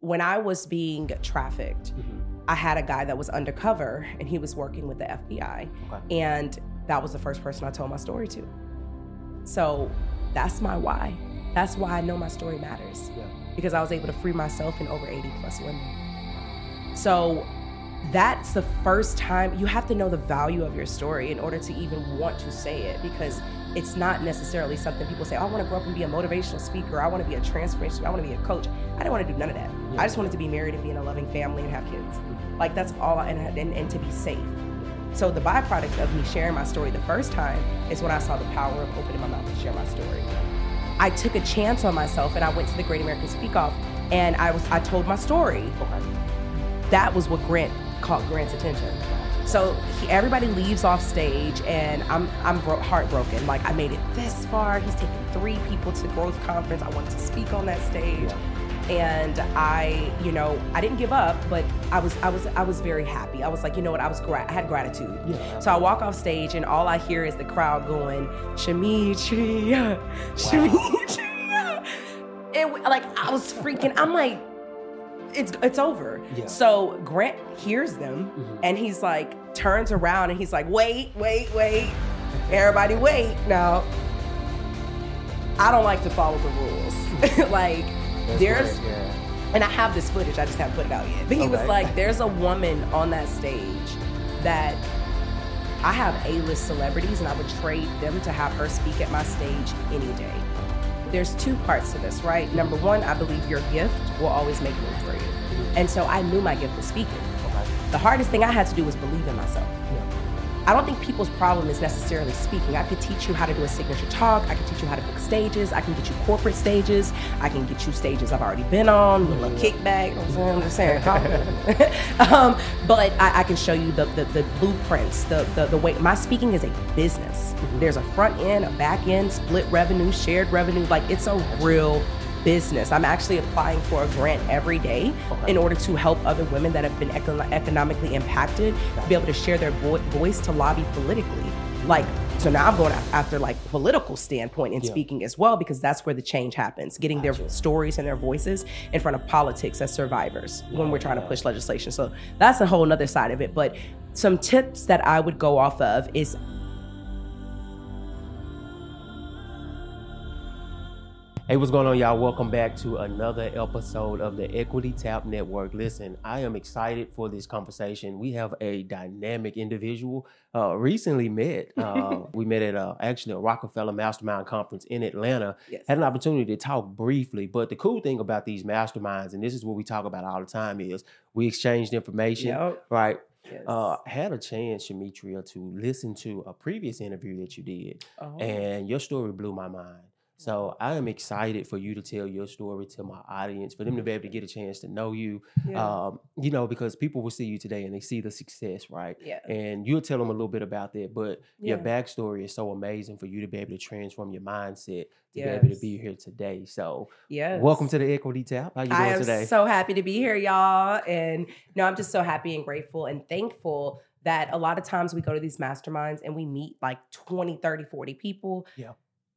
when I was being trafficked, Mhm. I had a guy that was undercover and he was working with the FBI. Okay. And that was the first person I told my story to. So that's my why. That's why I know my story matters. Yeah. Because I was able to free myself and over 80 plus women. So that's the first time you have to know the value of your story in order to even want to say it because it's not necessarily something people say, oh, I want to grow up and be a motivational speaker. I want to be a transformation. I want to be a coach. I didn't want to do none of that. Yeah. I just wanted to be married and be in a loving family and have kids. Mm-hmm. Like that's all, and, and, and to be safe. So the byproduct of me sharing my story the first time is when I saw the power of opening my mouth to share my story. I took a chance on myself and I went to the Great American Speak Off and I was I told my story. Okay. That was what Grant caught Grant's attention. So he, everybody leaves off stage and I'm I'm bro- heartbroken. Like I made it this far. He's taken three people to Growth Conference. I wanted to speak on that stage. And I, you know, I didn't give up, but I was, I was, I was very happy. I was like, you know what? I was, gra- I had gratitude. Yeah. So I walk off stage and all I hear is the crowd going, Shametria, Shametria. It w- like I was freaking. I'm like, it's it's over. Yeah. So Grant hears them Mhm. and he's like turns around and he's like, wait, wait, wait. Everybody wait. Now I don't like to follow the rules. like That's there's yeah. and I have this footage, I just haven't put it out yet. But he was like, there's a woman on that stage that I have A-list celebrities and I would trade them to have her speak at my stage any day. There's two parts to this, right? Number one, I believe your gift will always make room for you. And so I knew my gift was speaking. The hardest thing I had to do was believe in myself. Yeah. I don't think people's problem is necessarily speaking. I could teach you how to do a signature talk. I can teach you how to book stages. I can get you corporate stages. I can get you stages I've already been on with a little kickback. You know what I'm just saying. um, but I, I can show you the, the, the blueprints, the, the, the way. My speaking is a business. There's a front end, a back end, split revenue, shared revenue. Like it's a real business. I'm actually applying for a grant every day Okay. in order to help other women that have been econo- economically impacted to be able to share their vo- voice to lobby politically. Like, so now I'm going after like political standpoint and Yeah. speaking as well because that's where the change happens. Getting their stories and their voices in front of politics as survivors when we're trying to push legislation. So that's a whole nother side of it. But some tips that I would go off of is Hey, what's going on, y'all? Welcome back to another episode of the Equity Tap Network. Listen, I am excited for this conversation. We have a dynamic individual. Uh, recently met. Uh, we met at uh, actually a Rockefeller Mastermind Conference in Atlanta. yes. Had an opportunity to talk briefly, but the cool thing about these masterminds, and this is what we talk about all the time, is we exchanged information, Yep. right? Yes. Uh, had a chance, Shametria, to listen to a previous interview that you did Oh. and your story blew my mind. So I am excited for you to tell your story to my audience, for them to be able to get a chance to know you. yeah. Um, you know, because people will see you today and they see the success, right? yeah. And you'll tell them a little bit about that, but your backstory is so amazing for you to be able to transform your mindset to be able to be here today. So Yes. welcome to the Equity Tap. How you doing today? I am today? so happy to be here, y'all. And no, I'm just so happy and grateful and thankful that a lot of times we go to these masterminds and we meet like 20, 30, 40 people. Yeah.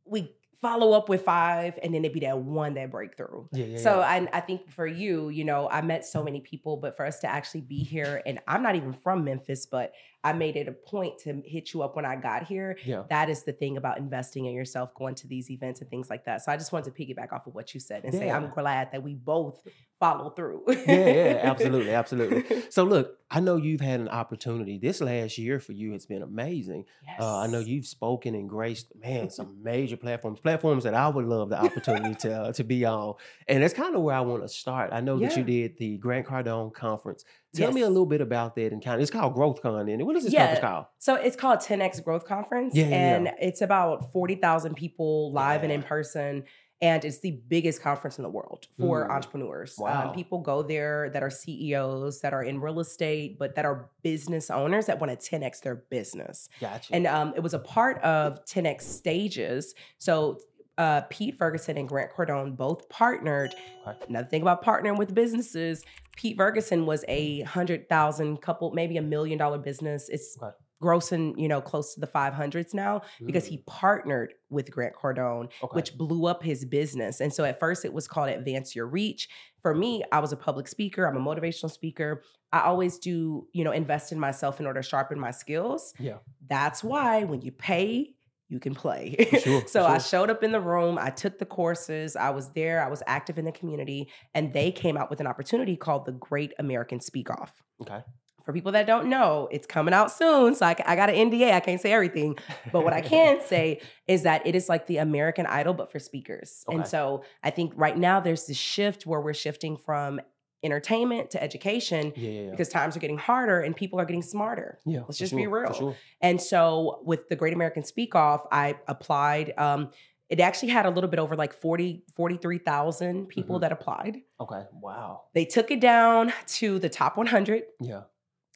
We follow up with five and then it'd be that one that breakthrough. yeah, yeah, So yeah. I, I think for you, you know, I met so many people, but for us to actually be here, and I'm not even from Memphis, but I made it a point to hit you up when I got here. yeah. That is the thing about investing in yourself, going to these events and things like that. So I just wanted to piggyback off of what you said and say I'm glad that we both follow through. yeah, yeah, absolutely, absolutely. So look, I know you've had an opportunity. This last year for you has been amazing. Uh, I know you've spoken and graced, man, some major platforms, platforms that I would love the opportunity to uh, to be on, and that's kind of where I want to start. I know that you did the Grant Cardone conference. Tell me a little bit about that and kind of. It's called GrowthCon, and what is this Yeah. conference called? So it's called 10X Growth Conference, Yeah, yeah, yeah. and it's about 40,000 people live and in person. And it's the biggest conference in the world for Mm. entrepreneurs. Wow. Um, people go there that are CEOs, that are in real estate, but that are business owners that want to 10X their business. Gotcha. And um, it was a part of 10X stages. So uh, Pete Ferguson and Grant Cardone both partnered. Okay. Another thing about partnering with businesses, Pete Ferguson was a hundred thousand couple, maybe a million dollar business. It's Okay. grossing, you know, close to the 500s now because he partnered with Grant Cardone, Mm, Okay. which blew up his business. And so at first it was called Advance Your Reach. For me, I was a public speaker, I'm a motivational speaker. I always do, you know, invest in myself in order to sharpen my skills. Yeah. That's why when you pay, you can play. Sure, so I showed up in the room, I took the courses, I was there, I was active in the community, and they came out with an opportunity called the Great American Speak Off. Okay. For people that don't know, it's coming out soon. So I, I got an NDA. I can't say everything. But what I can say is that it is like the American Idol, but for speakers. Okay. And so I think right now there's this shift where we're shifting from entertainment to education Yeah, yeah, yeah. because times are getting harder and people are getting smarter. yeah, let's just be sure, for real. sure. And so with the Great American Speak Off, I applied. Um, it actually had a little bit over like 40, 43,000 people Mhm. that applied. Okay. Wow. They took it down to the top 100. Yeah.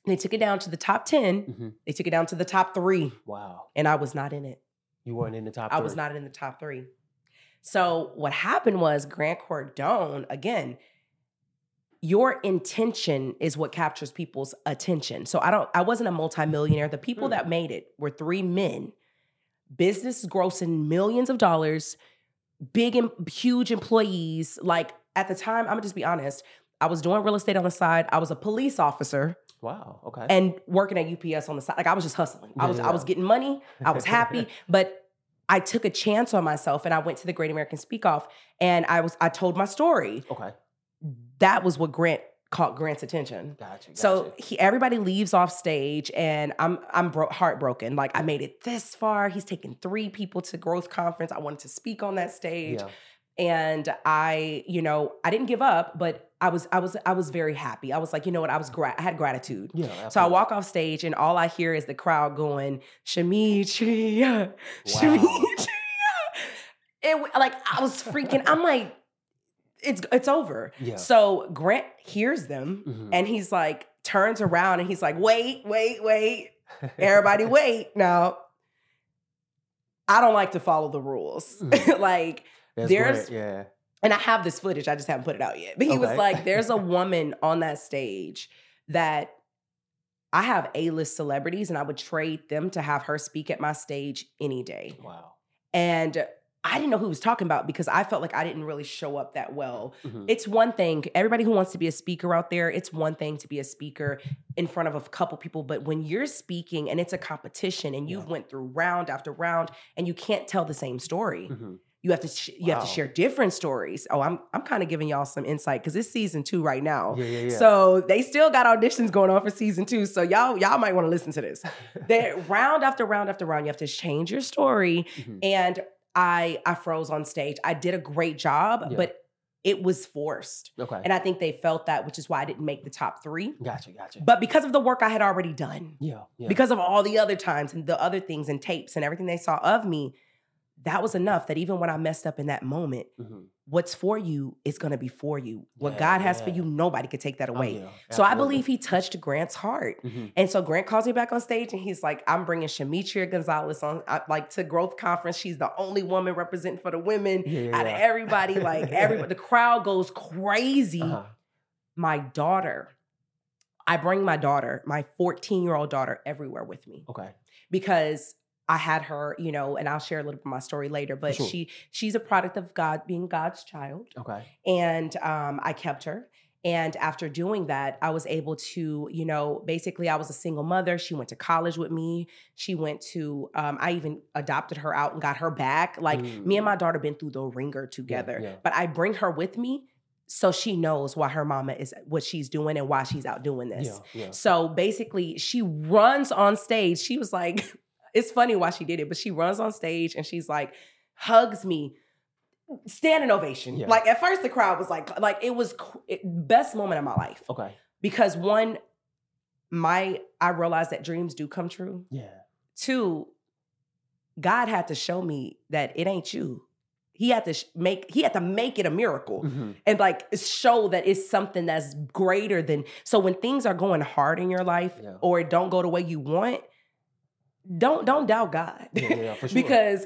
They took it down to the top 10. hmm They took it down to the top three, Wow. and I was not in it. You weren't in the top. I was not in the top three. So what happened was Grant Cardone, again, your intention is what captures people's attention. So I don't, I wasn't a multimillionaire. The people Hmm. that made it were three men, business grossing millions of dollars, big, and huge employees. Like at the time, I'm gonna just be honest. I was doing real estate on the side. I was a police officer Wow. Okay. and working at UPS on the side. Like I was just hustling. I was yeah. I was getting money. I was happy, but I took a chance on myself and I went to the Great American Speak Off and I was I told my story. okay. That was what Grant caught Grant's attention. Gotcha. gotcha. So he, everybody leaves off stage, and I'm I'm bro- heartbroken. Like I made it this far. He's taken three people to Growth Conference. I wanted to speak on that stage, yeah. and I, you know, I didn't give up, but I was I was I was very happy. I was like, you know what? I was gra- I had gratitude. Yeah. So I walk off stage and all I hear is the crowd going, Shametria, Shametria. It like I was freaking, I'm like, it's it's over. Yeah. So Grant hears them Mhm. and he's like, turns around and he's like, wait, wait, wait. Everybody wait. Now, I don't like to follow the rules. Mhm. like, That's there's- Yeah. and I have this footage, I just haven't put it out yet. But he was like, there's a woman on that stage that I have A list celebrities and I would trade them to have her speak at my stage any day. Wow. And I didn't know who he was talking about because I felt like I didn't really show up that well. Mhm. It's one thing, everybody who wants to be a speaker out there, it's one thing to be a speaker in front of a couple people, but when you're speaking and it's a competition and you've Yeah. went through round after round and you can't tell the same story. Mhm. You have to sh- you have to share different stories. Oh, I'm I'm kind of giving y'all some insight because it's season two right now. Yeah, yeah, yeah. So they still got auditions going on for season two. So y'all y'all might want to listen to this. That round after round after round, you have to change your story. Mhm. And I I froze on stage. I did a great job, Yeah. but it was forced. Okay. And I think they felt that, which is why I didn't make the top three. gotcha. Gotcha. But because of the work I had already done, yeah. Yeah. because of all the other times and the other things and tapes and everything they saw of me, that was enough that even when I messed up in that moment, Mhm. What's for you is going to be for you. What Yeah, God has for you, nobody could take that Oh, away. yeah, So I believe he touched Grant's heart. Mhm. And so Grant calls me back on stage and he's like, I'm bringing Shametria Gonzales on like to growth conference. She's the only woman representing for the women Yeah, yeah, out of everybody. Like everybody, the crowd goes crazy. Uh-huh. My daughter, I bring my daughter, my 14 year old daughter, everywhere with me Okay. because I had her, you know, and I'll share a little bit of my story later. But sure. she she's a product of God being God's child Okay. and um, I kept her. And after doing that, I was able to, you know, basically, I was a single mother. She went to college with me. She went to, um, I even adopted her out and got her back. Like me and my daughter been through the ringer together. Mm. yeah. But I bring her with me so she knows why her mama is what she's doing and why she's out doing this. Yeah. Yeah. So basically, she runs on stage. She was like, it's funny why she did it, but she runs on stage and she's like, hugs me, standing ovation. Yeah. Like at first, the crowd was like, like it was it, best moment of my life Okay. because one, my I realized that dreams do come true. Yeah. Two, God had to show me that it ain't you. He had to sh- make he had to make it a miracle Mhm. and like show that it's something that's greater than so when things are going hard in your life Yeah. or it don't go the way you want don't don't doubt god Yeah, yeah, sure. because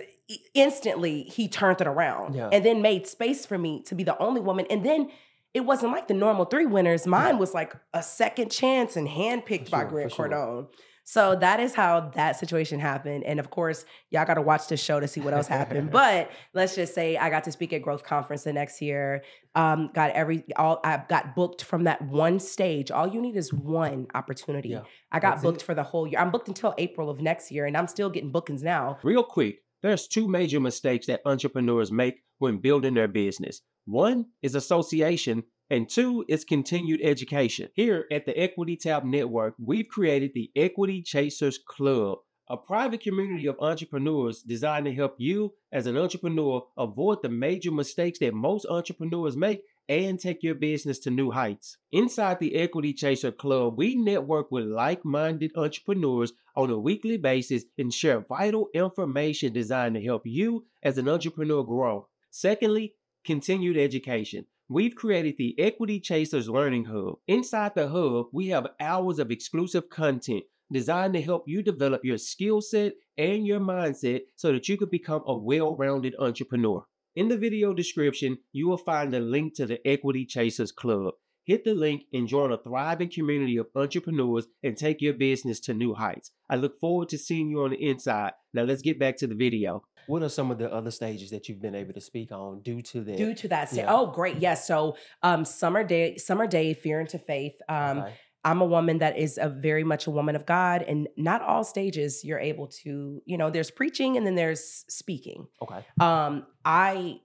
instantly he turned it around Yeah. and then made space for me to be the only woman and then it wasn't like the normal three winners mine was like a second chance and handpicked by grant for sure. So that is how that situation happened. And of course, y'all got to watch the show to see what else happened. but let's just say I got to speak at Growth Conference the next year. Um, got every all I got booked from that one stage. All you need is one opportunity. Yeah, I got booked it. for the whole year. I'm booked until April of next year, and I'm still getting bookings now. Real quick, there's two major mistakes that entrepreneurs make when building their business. One is association, and two is continued education. Here at the Equity Tap Network, we've created the Equity Chasers Club, a private community of entrepreneurs designed to help you as an entrepreneur avoid the major mistakes that most entrepreneurs make and take your business to new heights. Inside the Equity Chaser Club, we network with like minded entrepreneurs on a weekly basis and share vital information designed to help you as an entrepreneur grow. Secondly, continued education. We've created the Equity Chasers Learning Hub. Inside the hub, we have hours of exclusive content designed to help you develop your skill set and your mindset so that you can become a well rounded entrepreneur. In the video description, you will find a link to the Equity Chasers Club. Hit the link and join a thriving community of entrepreneurs and take your business to new heights. I look forward to seeing you on the inside. Now let's get back to the video. What are some of the other stages that you've been able to speak on due to that? Due to that, sta- Yeah. oh great, yes. So, um, summer day, summer day, fear into faith. Um, Okay. I'm a woman that is a very much a woman of God, and not all stages you're able to, you know, there's preaching and then there's speaking. okay. Um, I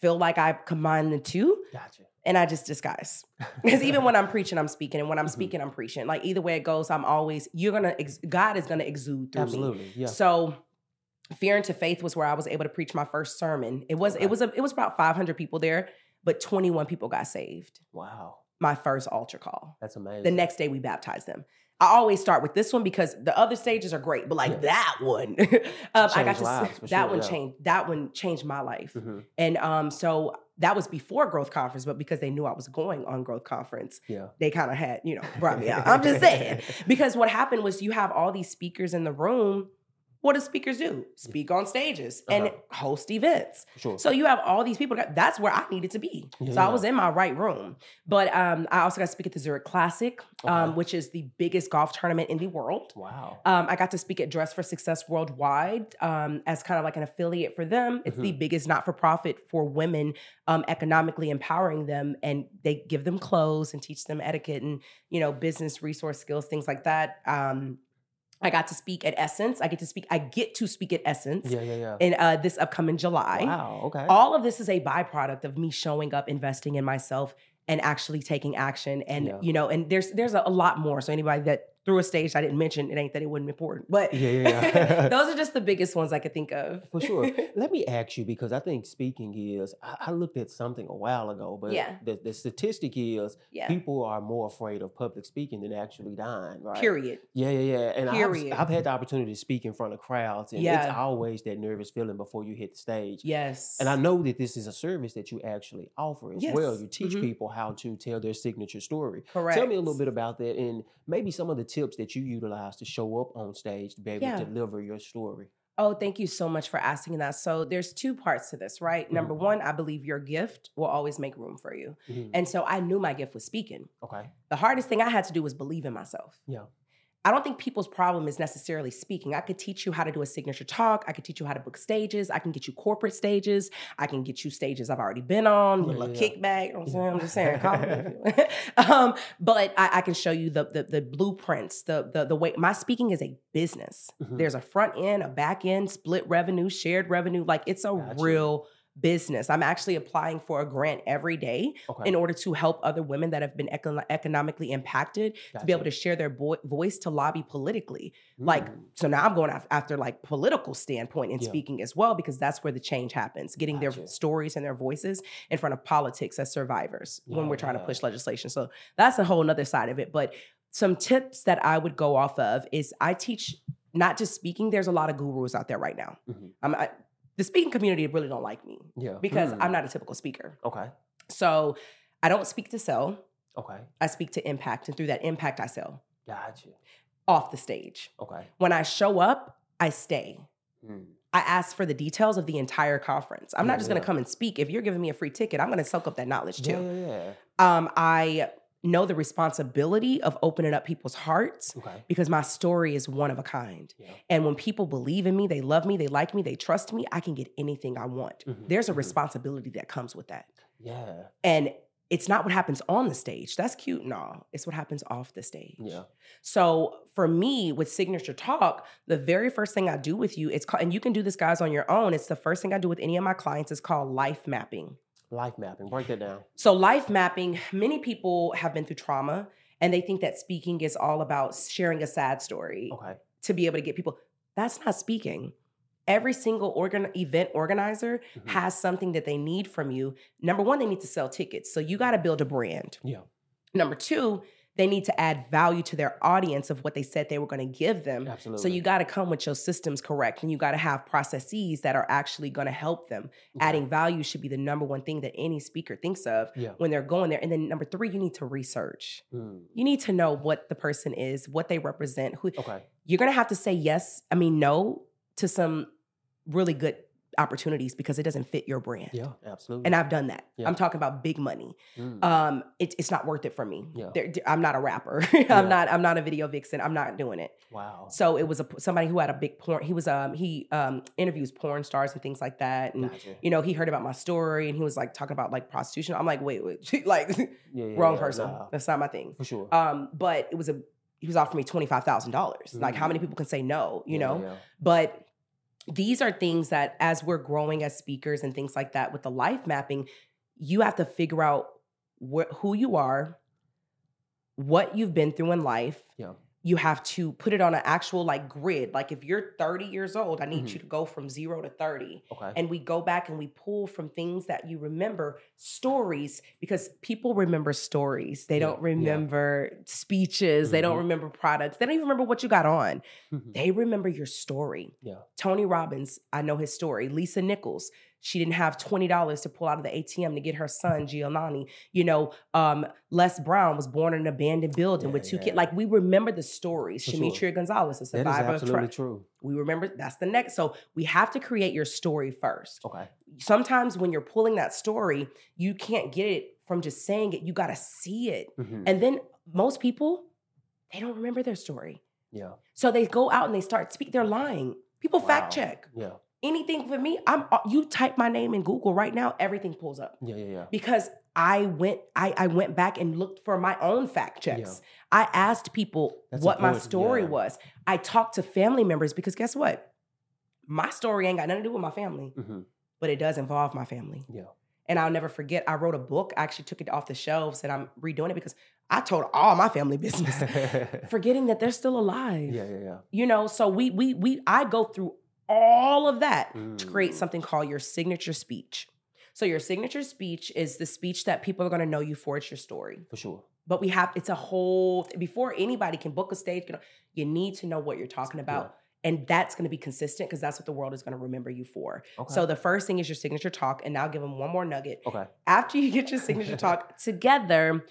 feel like I combine the two Gotcha. and I just disguise. Because even when I'm preaching, I'm speaking, and when I'm Mhm. speaking, I'm preaching. Like either way it goes, I'm always you're gonna ex- God is gonna exude through me. Absolutely. Yeah. So Fear into Faith was where I was able to preach my first sermon. It was Okay. it was a, it was about 500 people there, but 21 people got saved. Wow. My first altar call. That's amazing. The next day we baptized them. I always start with this one because the other stages are great, but like Yeah. that one, um, I got to lives, that sure, one yeah. changed. That one changed my life, Mhm. and um, so that was before Growth Conference, but because they knew I was going on Growth Conference, Yeah. they kind of had you know brought me out. I'm just saying because what happened was you have all these speakers in the room. What do speakers do? Speak on stages and Uh-huh. host events. Sure. So you have all these people. That's where I needed to be. So I was in my right room. But um, I also got to speak at the Zurich Classic, um, which is the biggest golf tournament in the world. wow. Um, I got to speak at Dress for Success Worldwide um, as kind of like an affiliate for them. It's the biggest not for profit for women, um, economically empowering them, and they give them clothes and teach them etiquette and you know business resource skills, things like that. I got to speak at Essence. I get to speak. I get to speak at Essence yeah. Yeah. Yeah. in uh, this upcoming July. Wow. Okay. All of this is a byproduct of me showing up, investing in myself, and actually taking action. And Yeah. you know, and there's there's a, a lot more. So anybody that threw a stage I didn't mention, it ain't that it wasn't important. But Yeah, yeah, yeah. those are just the biggest ones I could think of. For sure. Let me ask you because I think speaking is. I, I looked at something a while ago, but Yeah. the, the statistic is yeah. people are more afraid of public speaking than actually dying. Right. Period. Yeah, yeah, yeah. And I've, Period. I've had the opportunity to speak in front of crowds, and Yeah. it's always that nervous feeling before you hit the stage. Yes. And I know that this is a service that you actually offer as well. You teach Mhm. people how to tell their signature story. correct. Tell me a little bit about that and maybe some of the tips that you utilize to show up on stage to be able Yeah. to deliver your story. Oh, thank you so much for asking that. So there's two parts to this, right? Mm-hmm. Number one, I believe your gift will always make room for you. Mhm. And so I knew my gift was speaking. Okay. The hardest thing I had to do was believe in myself. Yeah. I don't think people's problem is necessarily speaking. I could teach you how to do a signature talk. I could teach you how to book stages. I can get you corporate stages. I can get you stages I've already been on with Yeah, a yeah, kickback. You know what I'm saying? I'm just saying. call me if you- um, but I, I can show you the, the the blueprints, the the the way my speaking is a business. Mhm. There's a front end, a back end, split revenue, shared revenue. Like it's a Gotcha. real business. I'm actually applying for a grant every day Okay. in order to help other women that have been econo- economically impacted to be able to share their vo- voice to lobby politically. Like, Mm. so now I'm going af- after like political standpoint and Yeah. speaking as well, because that's where the change happens, getting their stories and their voices in front of politics as survivors when we're trying yeah. to push legislation. So that's a whole nother side of it. But some tips that I would go off of is I teach not just speaking, there's a lot of gurus out there right now. Mhm. I'm, I, the speaking community really don't like me Yeah. because Mm. I'm not a typical speaker. Okay. So I don't speak to sell. Okay. I speak to impact, and through that impact, I sell Gotcha. off the stage. Okay. When I show up, I stay. Mm. I ask for the details of the entire conference. I'm Yeah, not just going yeah. to come and speak. If you're giving me a free ticket, I'm going to soak up that knowledge Yeah, too. yeah, yeah. Um, I know the responsibility of opening up people's hearts Okay. because my story is one of a kind. Yeah. And when people believe in me, they love me, they like me, they trust me, I can get anything I want. Mhm, There's a mhm. responsibility that comes with that. Yeah. And it's not what happens on the stage. That's cute and all. It's what happens off the stage. Yeah. So for me, with Signature Talk, the very first thing I do with you, it's called, and you can do this, guys, on your own. It's the first thing I do with any of my clients. It's called life mapping. Life mapping. Break that down. So life mapping, many people have been through trauma and they think that speaking is all about sharing a sad story Okay. to be able to get people. That's not speaking. Every single organ event organizer Mhm. has something that they need from you. Number one, they need to sell tickets. So you got to build a brand. Yeah. Number two, they need to add value to their audience of what they said they were going to give them. Absolutely. So you got to come with your systems correct and you got to have processes that are actually going to help them. Adding value should be the number one thing that any speaker thinks of Yeah. when they're going there. And then number 3, you need to research. Mm. You need to know what the person is, what they represent, who Okay. you're going to have to say yes, I mean no to some really good opportunities because it doesn't fit your brand. Yeah. Absolutely. And I've done that. Yeah. I'm talking about big money Mm. um it, it's not worth it for me Yeah. There- i'm not a rapper i'm not i'm not a video vixen i'm not doing it wow. so it was a somebody who had a big porn he was um he um interviews porn stars and things like that and Gotcha. you know he heard about my story and he was like talking about like prostitution i'm like wait wait like Yeah, yeah, wrong yeah, person nah, that's not my thing for sure. um but it was a he was offering me $25000 like how many Mm. people can say no you Yeah, know yeah. but these are things that as we're growing as speakers and things like that with the life mapping, you have to figure out wh- who you are, what you've been through in life. Yeah. You have to put it on an actual like grid. Like if you're 30 years old, I need Mhm. you to go from 0 to 30 Okay. and we go back and we pull from things that you remember stories because people remember stories they Yeah, don't yeah. remember speeches they don't Mhm. remember products they don't even remember what you got on Mhm. they remember your story Yeah. tony robbins i know his story lisa nichols she didn't have $20 to pull out of the atm to get her son giovanni you know um, les brown was born in an abandoned building with two yeah. kids like we remember the stories For sure. Gonzales a That is survivor of absolutely tra- true. we remember that's the next so we have to create your story first Okay. sometimes when you're pulling that story, you can't get it from just saying it. You got to see it. Mhm. And then most people, they don't remember their story. Yeah. So they go out and they start speak. They're lying. People fact check Yeah. Anything for me. I'm uh, you type my name in Google right now, everything pulls up Yeah. Yeah. Yeah. because I went I, I went back and looked for my own fact checks. I asked people That's what my story yeah. was. I talked to family members because guess what? My story ain't got nothing to do with my family, hmm but it does involve my family. Yeah. And I'll never forget, I wrote a book. I actually took it off the shelves and I'm redoing it because I told all my family business, forgetting that they're still alive. Yeah, yeah. Yeah. You know, so we we we I go through all of that to create Mm. something called your signature speech. So your signature speech is the speech that people are going to know you for. It's your story. For sure. But we have it's a whole before anybody can book a stage, you, know, you need to know what you're talking about. And that's going to be consistent because that's what the world is going to remember you for. Okay. So the first thing is your signature talk, and now I'll give them one more nugget okay. after you get your signature talk together,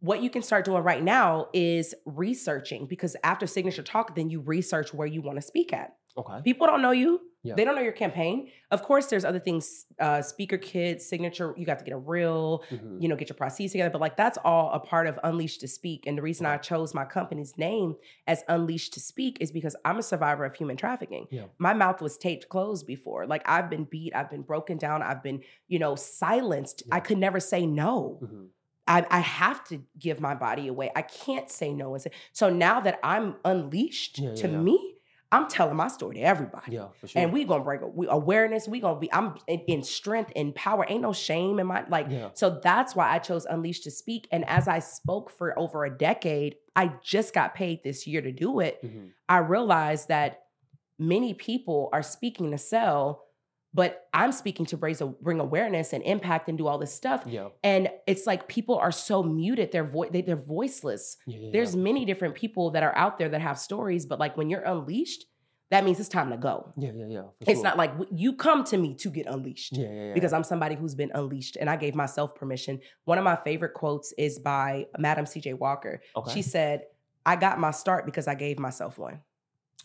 what you can start doing right now is researching because after signature talk, then you research where you want to speak at. Okay. People don't know you. Yeah. They don't know your campaign. Of course, there's other things, uh, speaker kit, signature, you got to get a reel, Mhm. you know, get your processes together. But like that's all a part of Unleashed to Speak. And the reason I chose my company's name as Unleashed to Speak is because I'm a survivor of human trafficking. Yeah. My mouth was taped closed before. Like I've been beat, I've been broken down, I've been, you know, silenced. I could never say no. Mhm. I, I have to give my body away. I can't say no and say. So now that I'm unleashed Yeah, yeah, to yeah. me, I'm telling my story to everybody. Yeah. For sure. And we gonna break we, awareness. We gonna be. I'm in, in strength, and power. Ain't no shame in my like. Yeah. So that's why I chose Unleashed to speak. And as I spoke for over a decade, I just got paid this year to do it. Mhm. I realized that many people are speaking to sell, but I'm speaking to raise a, bring awareness and impact and do all this stuff. Yeah. And it's like people are so muted; they're vo- they, they're voiceless. Yeah. yeah, There's many different people that are out there that have stories, but like when you're unleashed, that means it's time to go. Yeah. Yeah. Yeah. It's sure. not like you come to me to get unleashed Yeah. Yeah. yeah. because I'm somebody who's been unleashed and I gave myself permission. One of my favorite quotes is by Madam CJ Walker. Okay. She said, I got my start because I gave myself one.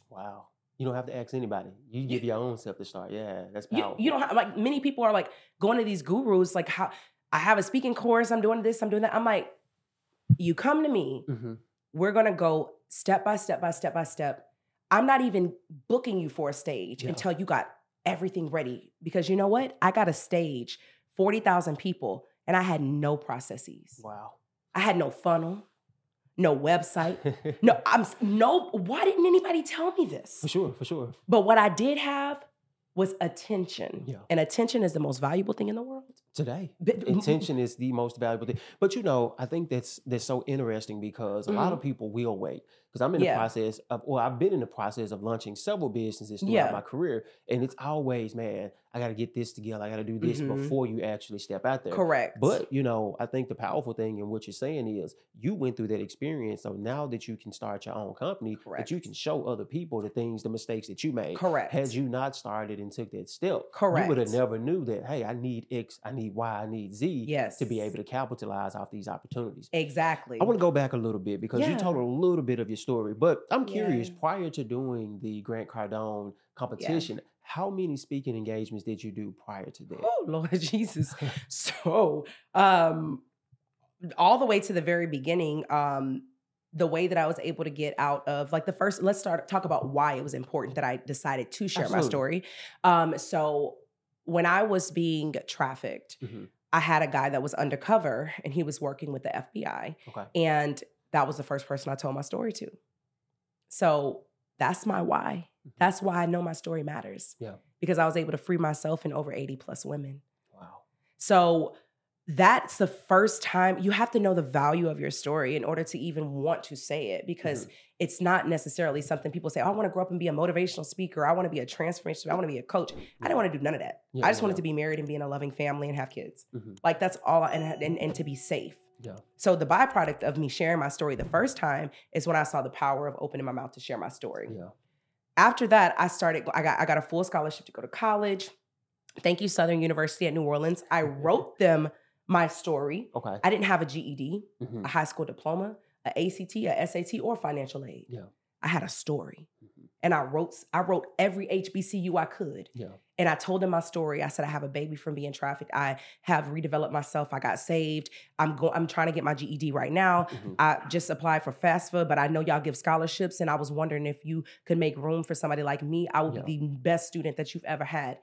Wow. You don't have to ask anybody. You give your own self to start. Yeah, that's You, powerful. you don't have like many people are like going to these gurus, like how I have a speaking course, I'm doing this, I'm doing that. I'm like, You come to me, Mhm. we're gonna go step by step by step by step. I'm not even booking you for a stage Yeah. until you got everything ready. Because you know what? I got a stage, 40,000 people, and I had no processes. Wow. I had no funnel, no website. No, I'm no, why didn't anybody tell me this? for sure, for sure. But what I did have was attention. Yeah. And attention is the most valuable thing in the world. Today, But- intention is the most valuable thing. But you know, I think that's that's so interesting because a lot of mm-hmm. people will wait. Because I'm in the process of, well, I've been in the process of launching several businesses throughout Yeah. my career, and it's always, man, I got to get this together. I got to do this Mhm. before you actually step out there. Correct. But you know, I think the powerful thing in what you're saying is you went through that experience. So now that you can start your own company, Correct. that you can show other people the things, the mistakes that you made. correct. Had you not started and took that step, correct, you would have never knew that. Hey, I need X, I need Y, I need Z yes. to be able to capitalize off these opportunities. Exactly. I want to go back a little bit because you told a little bit of your story, but I'm curious. Yeah. Prior to doing the Grant Cardone competition, how many speaking engagements did you do prior to that? Oh Lord Jesus. so um all the way to the very beginning, um, the way that I was able to get out of like the first, let's start talk about why it was important that I decided to share my story. Um, so when I was being trafficked, Mhm. I had a guy that was undercover and he was working with the FBI. Okay. And that was the first person I told my story to. So that's my why. Mhm. That's why I know my story matters. Yeah. Because I was able to free myself and over 80 plus women. Wow. So that's the first time you have to know the value of your story in order to even want to say it because Mm-hmm. it's not necessarily something people say, oh, I want to grow up and be a motivational speaker. I want to be a transformation. I want to be a coach. I didn't want to do none of that. Yeah, I just yeah, wanted yeah. to be married and be in a loving family and have kids. Mhm. Like that's all, and, and, and to be safe. Yeah. So the byproduct of me sharing my story the first time is when I saw the power of opening my mouth to share my story. Yeah. After that, I started. I got I got a full scholarship to go to college. Thank you, Southern University at New Orleans. I wrote them my story. Okay. I didn't have a GED, Mhm. a high school diploma, a ACT, a SAT, or financial aid. Yeah. I had a story, Mhm. and I wrote I wrote every HBCU I could. Yeah. And I told them my story. I said I have a baby from being trafficked. I have redeveloped myself. I got saved. I'm going. I'm trying to get my GED right now. Mhm. I just applied for FAFSA, but I know y'all give scholarships, and I was wondering if you could make room for somebody like me. I would Yeah. be the best student that you've ever had.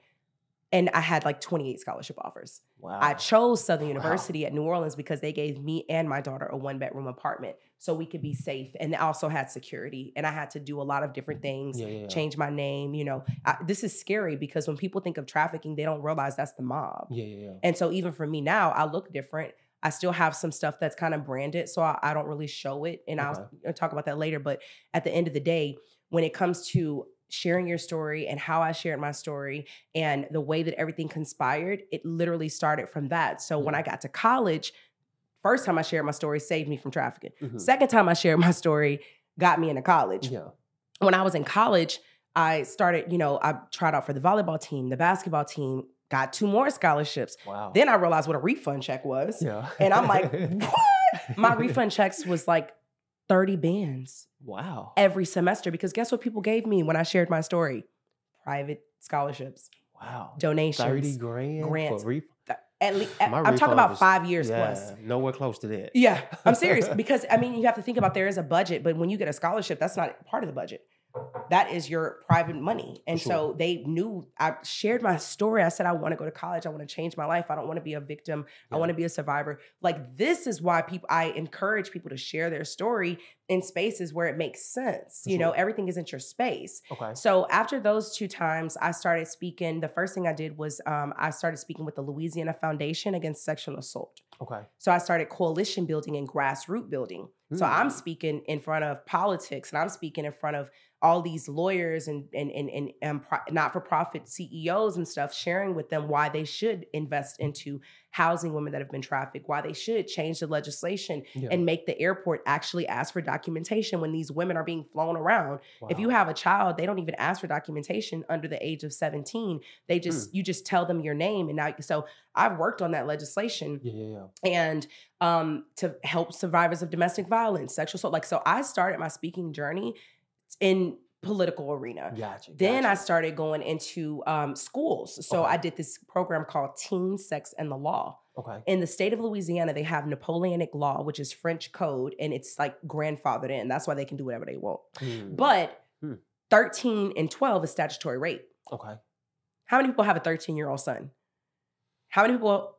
And I had like 28 scholarship offers. Wow. I chose Southern Wow. University at New Orleans because they gave me and my daughter a one bedroom apartment so we could be safe. And they also had security. And I had to do a lot of different things yeah, yeah, yeah. change my name. You know, I, this is scary because when people think of trafficking, they don't realize that's the mob. Yeah, yeah, yeah. And so even for me now, I look different. I still have some stuff that's kind of branded, so I, I don't really show it. And I'll I'll talk about that later. But at the end of the day, when it comes to sharing your story and how I shared my story and the way that everything conspired, it literally started from that. So when I got to college, first time I shared my story saved me from trafficking. Mhm. Second time I shared my story got me into college Yeah. when I was in college, I started, you know, I tried out for the volleyball team, the basketball team, got two more scholarships. Wow. Then I realized what a refund check was. yeah. And I'm like, what? My refund checks was like 30 bands wow. every semester because guess what people gave me when I shared my story? Private scholarships, Wow. donations. 30 grand grants. ref- At least, I'm talking about was- five years yeah, plus. nowhere close to that. Yeah, I'm serious because I mean, you have to think about there is a budget, but when you get a scholarship, that's not part of the budget. That is your private money. And sure. so they knew I shared my story. I said, I want to go to college. I want to change my life. I don't want to be a victim. I want to be a survivor. Like, this is why people, I encourage people to share their story in spaces where it makes sense. You know, everything isn't your space. Okay. So after those two times, I started speaking. The first thing I did was um, I started speaking with the Louisiana Foundation Against Sexual Assault. Okay. So I started coalition building and grassroots building. So I'm Mm. speaking in front of politics and I'm speaking in front of all these lawyers and and and, and, and pro- not-for-profit CEOs and stuff, sharing with them why they should invest into housing women that have been trafficked, why they should change the legislation Yeah. and make the airport actually ask for documentation when these women are being flown around. If you have a child, they don't even ask for documentation under the age of 17. They just you just tell them your name and now so I've worked on that legislation Yeah, yeah, yeah. and um, to help survivors of domestic violence, sexual assault. Like, so I started my speaking journey in political arena. Gotcha. Then I started going into um, schools. So Okay. I did this program called Teen Sex and the Law. Okay. In the state of Louisiana, they have Napoleonic law, which is French code, and it's like grandfathered in. That's why they can do whatever they want. Hmm, But Hmm. 13 and 12 is statutory rape. Okay. How many people have a 13 year old son? How many people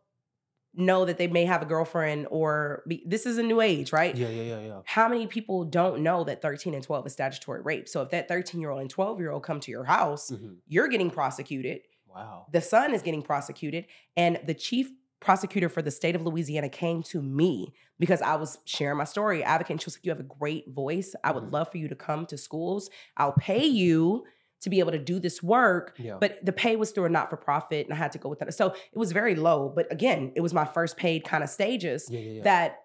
know that they may have a girlfriend or be, this is a new age, right? Yeah, yeah, yeah, yeah. How many people don't know that 13 and 12 is statutory rape? So if that 13 year old and 12 year old come to your house, Mhm. you're getting prosecuted. Wow. The son is getting prosecuted. And the chief prosecutor for the state of Louisiana came to me because I was sharing my story, advocating. She was like, You have a great voice. I would Mhm. love for you to come to schools. I'll pay you to be able to do this work. Yeah. But the pay was through a not for profit, and I had to go with that. So it was very low. But again, it was my first paid kind of stages yeah, yeah, that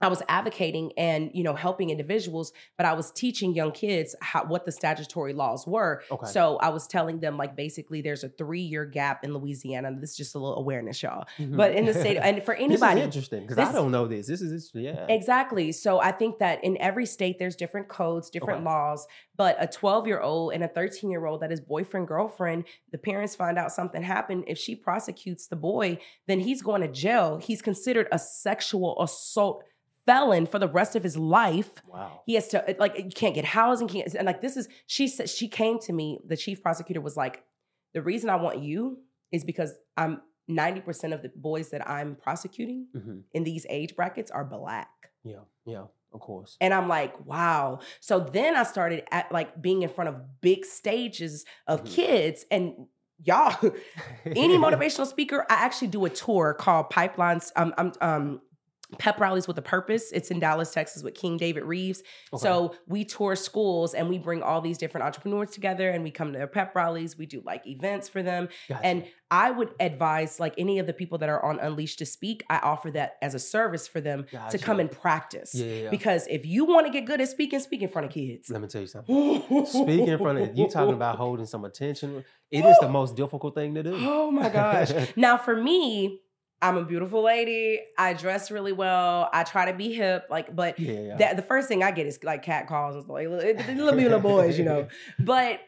I was advocating and you know helping individuals, but I was teaching young kids how what the statutory laws were. Okay. So I was telling them like basically there's a three year gap in Louisiana. This is just a little awareness, y'all. Mhm. But in the state, and for this anybody, is interesting because I don't know this. This is yeah. Exactly. So I think that in every state there's different codes, different Okay. laws, but a 12 year old and a 13 year old that is boyfriend, girlfriend, the parents find out something happened. If she prosecutes the boy, then he's going to jail. He's considered a sexual assault felon for the rest of his life. Wow. He has to like you can't get housing, can't and like this is she said she came to me, the chief prosecutor was like, the reason I want you is because I'm 90% of the boys that I'm prosecuting hmm in these age brackets are black. Yeah. Yeah. Of course. And I'm like, wow. So then I started at like being in front of big stages of Mhm. kids and y'all, any motivational speaker, I actually do a tour called Pipelines. Um, um, um, Pep Rallies with a Purpose. It's in Dallas, Texas with King David Reeves. Okay. So we tour schools and we bring all these different entrepreneurs together and we come to their pep rallies. We do like events for them. Gotcha. And I would advise like any of the people that are on Unleashed to speak, I offer that as a service for them to come and practice. yeah, yeah, yeah. Because if you want to get good at speaking, speak in front of kids. Let me tell you something. Speaking in front of you, talking about holding some attention. It is the most difficult thing to do. Oh my gosh. now for me, I'm a beautiful lady. I dress really well. I try to be hip, like, but yeah, yeah. that, the first thing I get is like cat calls and like little, little little boys, you know. But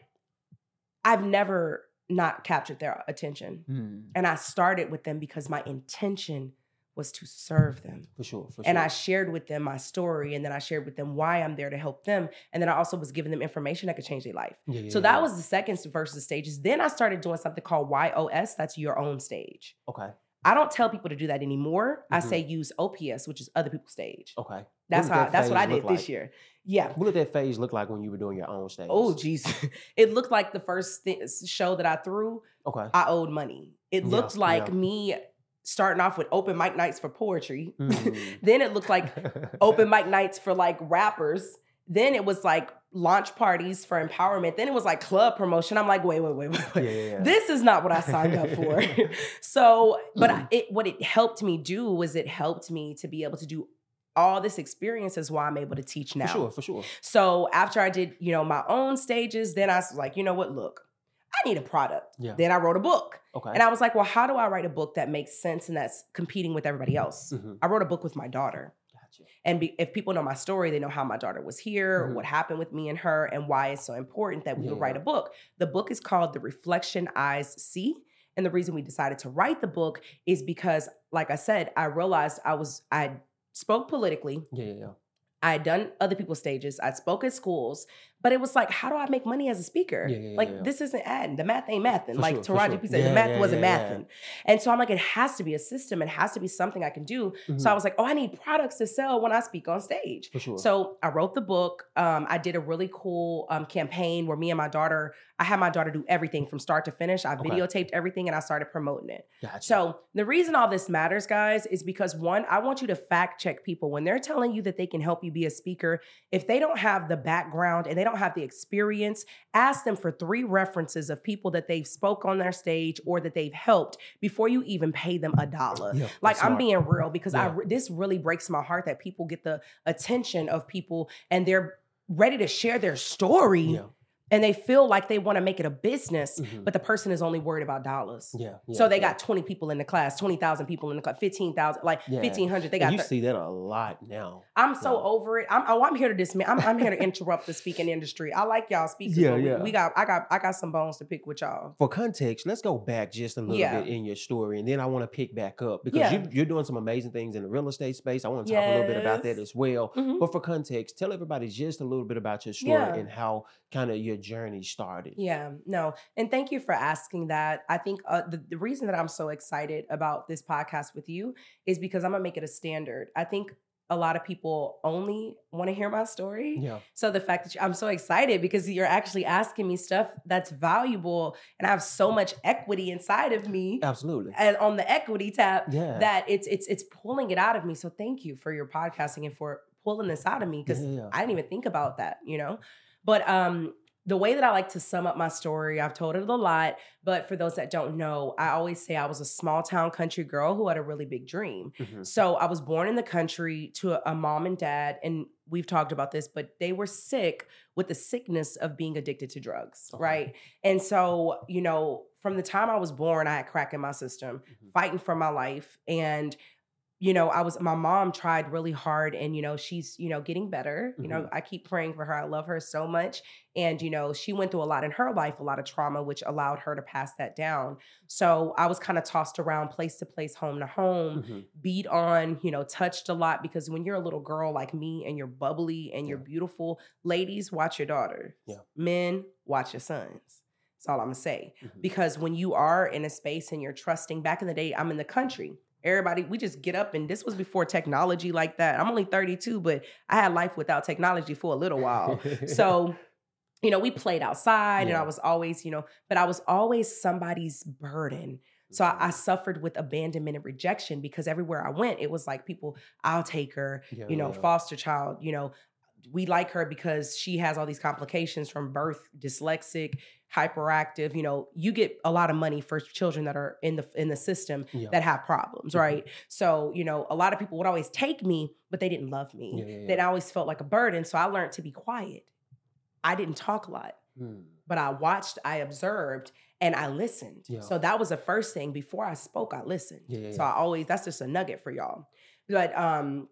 I've never not captured their attention, Hmm, and I started with them because my intention was to serve them. for sure. For sure. And I shared with them my story, and then I shared with them why I'm there to help them. And then I also was giving them information that could change their life. Yeah, yeah, So yeah. that was the second versus stages. Then I started doing something called YOS, that's your own stage. okay. I don't tell people to do that anymore. I Mhm. say use OPS, which is other people's stage. Okay. That's how that that's what I did look this year. Yeah. What did that phase look like when you were doing your own stage? Oh geez. it looked like the first thi- show that I threw, Okay. I owed money. It Yeah, looked like yeah. me starting off with open mic nights for poetry. Mm. then it looked like open mic nights for like rappers. Then it was like launch parties for empowerment. Then it was like club promotion. I'm like, wait, wait, wait, wait, wait. yeah, yeah. This is not what I signed up for. so, but I, it what it helped me do was it helped me to be able to do all this experience is why I'm able to teach now. For sure, for sure. So after I did, you know, my own stages, then I was like, you know what? Look, I need a product. Yeah. Then I wrote a book. Okay. And I was like, well, how do I write a book that makes sense and that's competing with everybody else? Mhm. I wrote a book with my daughter. Gotcha. And be, if people know my story, they know how my daughter was here, Mhm. what happened with me and her, and why it's so important that we would write a book. The book is called The Reflection Eyes See. And the reason we decided to write the book is because, like I said, I realized I was, I spoke politically. Yeah, yeah, yeah. I had done other people's stages. I spoke at schools, but it was like, how do I make money as a speaker? Yeah, yeah, like yeah. this isn't adding. The math ain't mathing. For like sure, Taraji. P said, the math wasn't mathing. And so I'm like, it has to be a system. It has to be something I can do. So Mhm. I was like, oh, I need products to sell when I speak on stage. Sure. So I wrote the book. Um, I did a really cool um, campaign where me and my daughter, I had my daughter do everything from start to finish. I Okay. videotaped everything and I started promoting it. gotcha. So the reason all this matters, guys, is because one, I want you to fact check people when they're telling you that they can help you be a speaker. If they don't have the background and they don't have the experience, ask them for three references of people that they've spoke on their stage or that they've helped before you even pay them a dollar. Yeah, Like I'm being real because I Yeah. re- this really breaks my heart that people get the attention of people and they're ready to share their story Yeah. And they feel like they want to make it a business, Mhm. but the person is only worried about dollars. yeah, yeah, so they yeah. got 20 people in the class, 20,000 people in the class, 15,000, like Yeah. 1,500. They And got you thir- see that a lot now. I'm so Yeah. over it. I'm, oh, I'm here to dismiss. I'm, I'm here to interrupt the speaking industry. I like y'all speakers. Yeah, but we, yeah. we got, I got, I got some bones to pick with y'all. For context, let's go back just a little Yeah. bit in your story, and then I want to pick back up because Yeah. you, you're doing some amazing things in the real estate space. I want to talk a little bit about that as well. Mhm. But for context, tell everybody just a little bit about your story Yeah. and how kind of your journey started. Yeah, no. And thank you for asking that. I think uh, the, the reason that I'm so excited about this podcast with you is because I'm going to make it a standard. I think a lot of people only want to hear my story. Yeah. So the fact that you, I'm so excited because you're actually asking me stuff that's valuable and I have so much equity inside of me Absolutely. and on the Equity Tap Yeah. that it's it's it's pulling it out of me. So thank you for your podcasting and for pulling this out of me because yeah. I didn't even think about that, you know. But um the way that I like to sum up my story, I've told it a lot, but for those that don't know, I always say I was a small town country girl who had a really big dream. Mhm. So I was born in the country to a, a mom and dad, and we've talked about this, but they were sick with the sickness of being addicted to drugs, Okay. right? And so, you know, from the time I was born, I had crack in my system, Mhm. fighting for my life. And, you know, I was, my mom tried really hard and, you know, she's, you know, getting better. You know, I keep praying for her. I love her so much. And, you know, she went through a lot in her life, a lot of trauma, which allowed her to pass that down. So I was kind of tossed around place to place, home to home Mhm. beat on, you know, touched a lot because when you're a little girl like me and you're bubbly and you're Yeah. beautiful, ladies, watch your daughters. Yeah. Men, watch your sons. That's all I'm gonna say. Mhm. Because when you are in a space and you're trusting, back in the day, I'm in the country. Everybody, we just get up and this was before technology like that. I'm only 32, but I had life without technology for a little while. So, you know, we played outside and I was always, you know, but I was always somebody's burden. So I, I mm-hmm. suffered with abandonment and rejection because everywhere I went, it was like people, I'll take her, Yeah, you know, yeah. foster child, you know, we like her because she has all these complications from birth, dyslexic, hyperactive. You know, you get a lot of money for children that are in the in the system Yeah. that have problems, Mhm. right? So, you know, a lot of people would always take me, but they didn't love me. Yeah, yeah, Then. I always felt like a burden. So I learned to be quiet. I didn't talk a lot Mm. but I watched, I observed, and I listened. So that was the first thing. Before I spoke, I listened. So. I always that's just a nugget for y'all. But um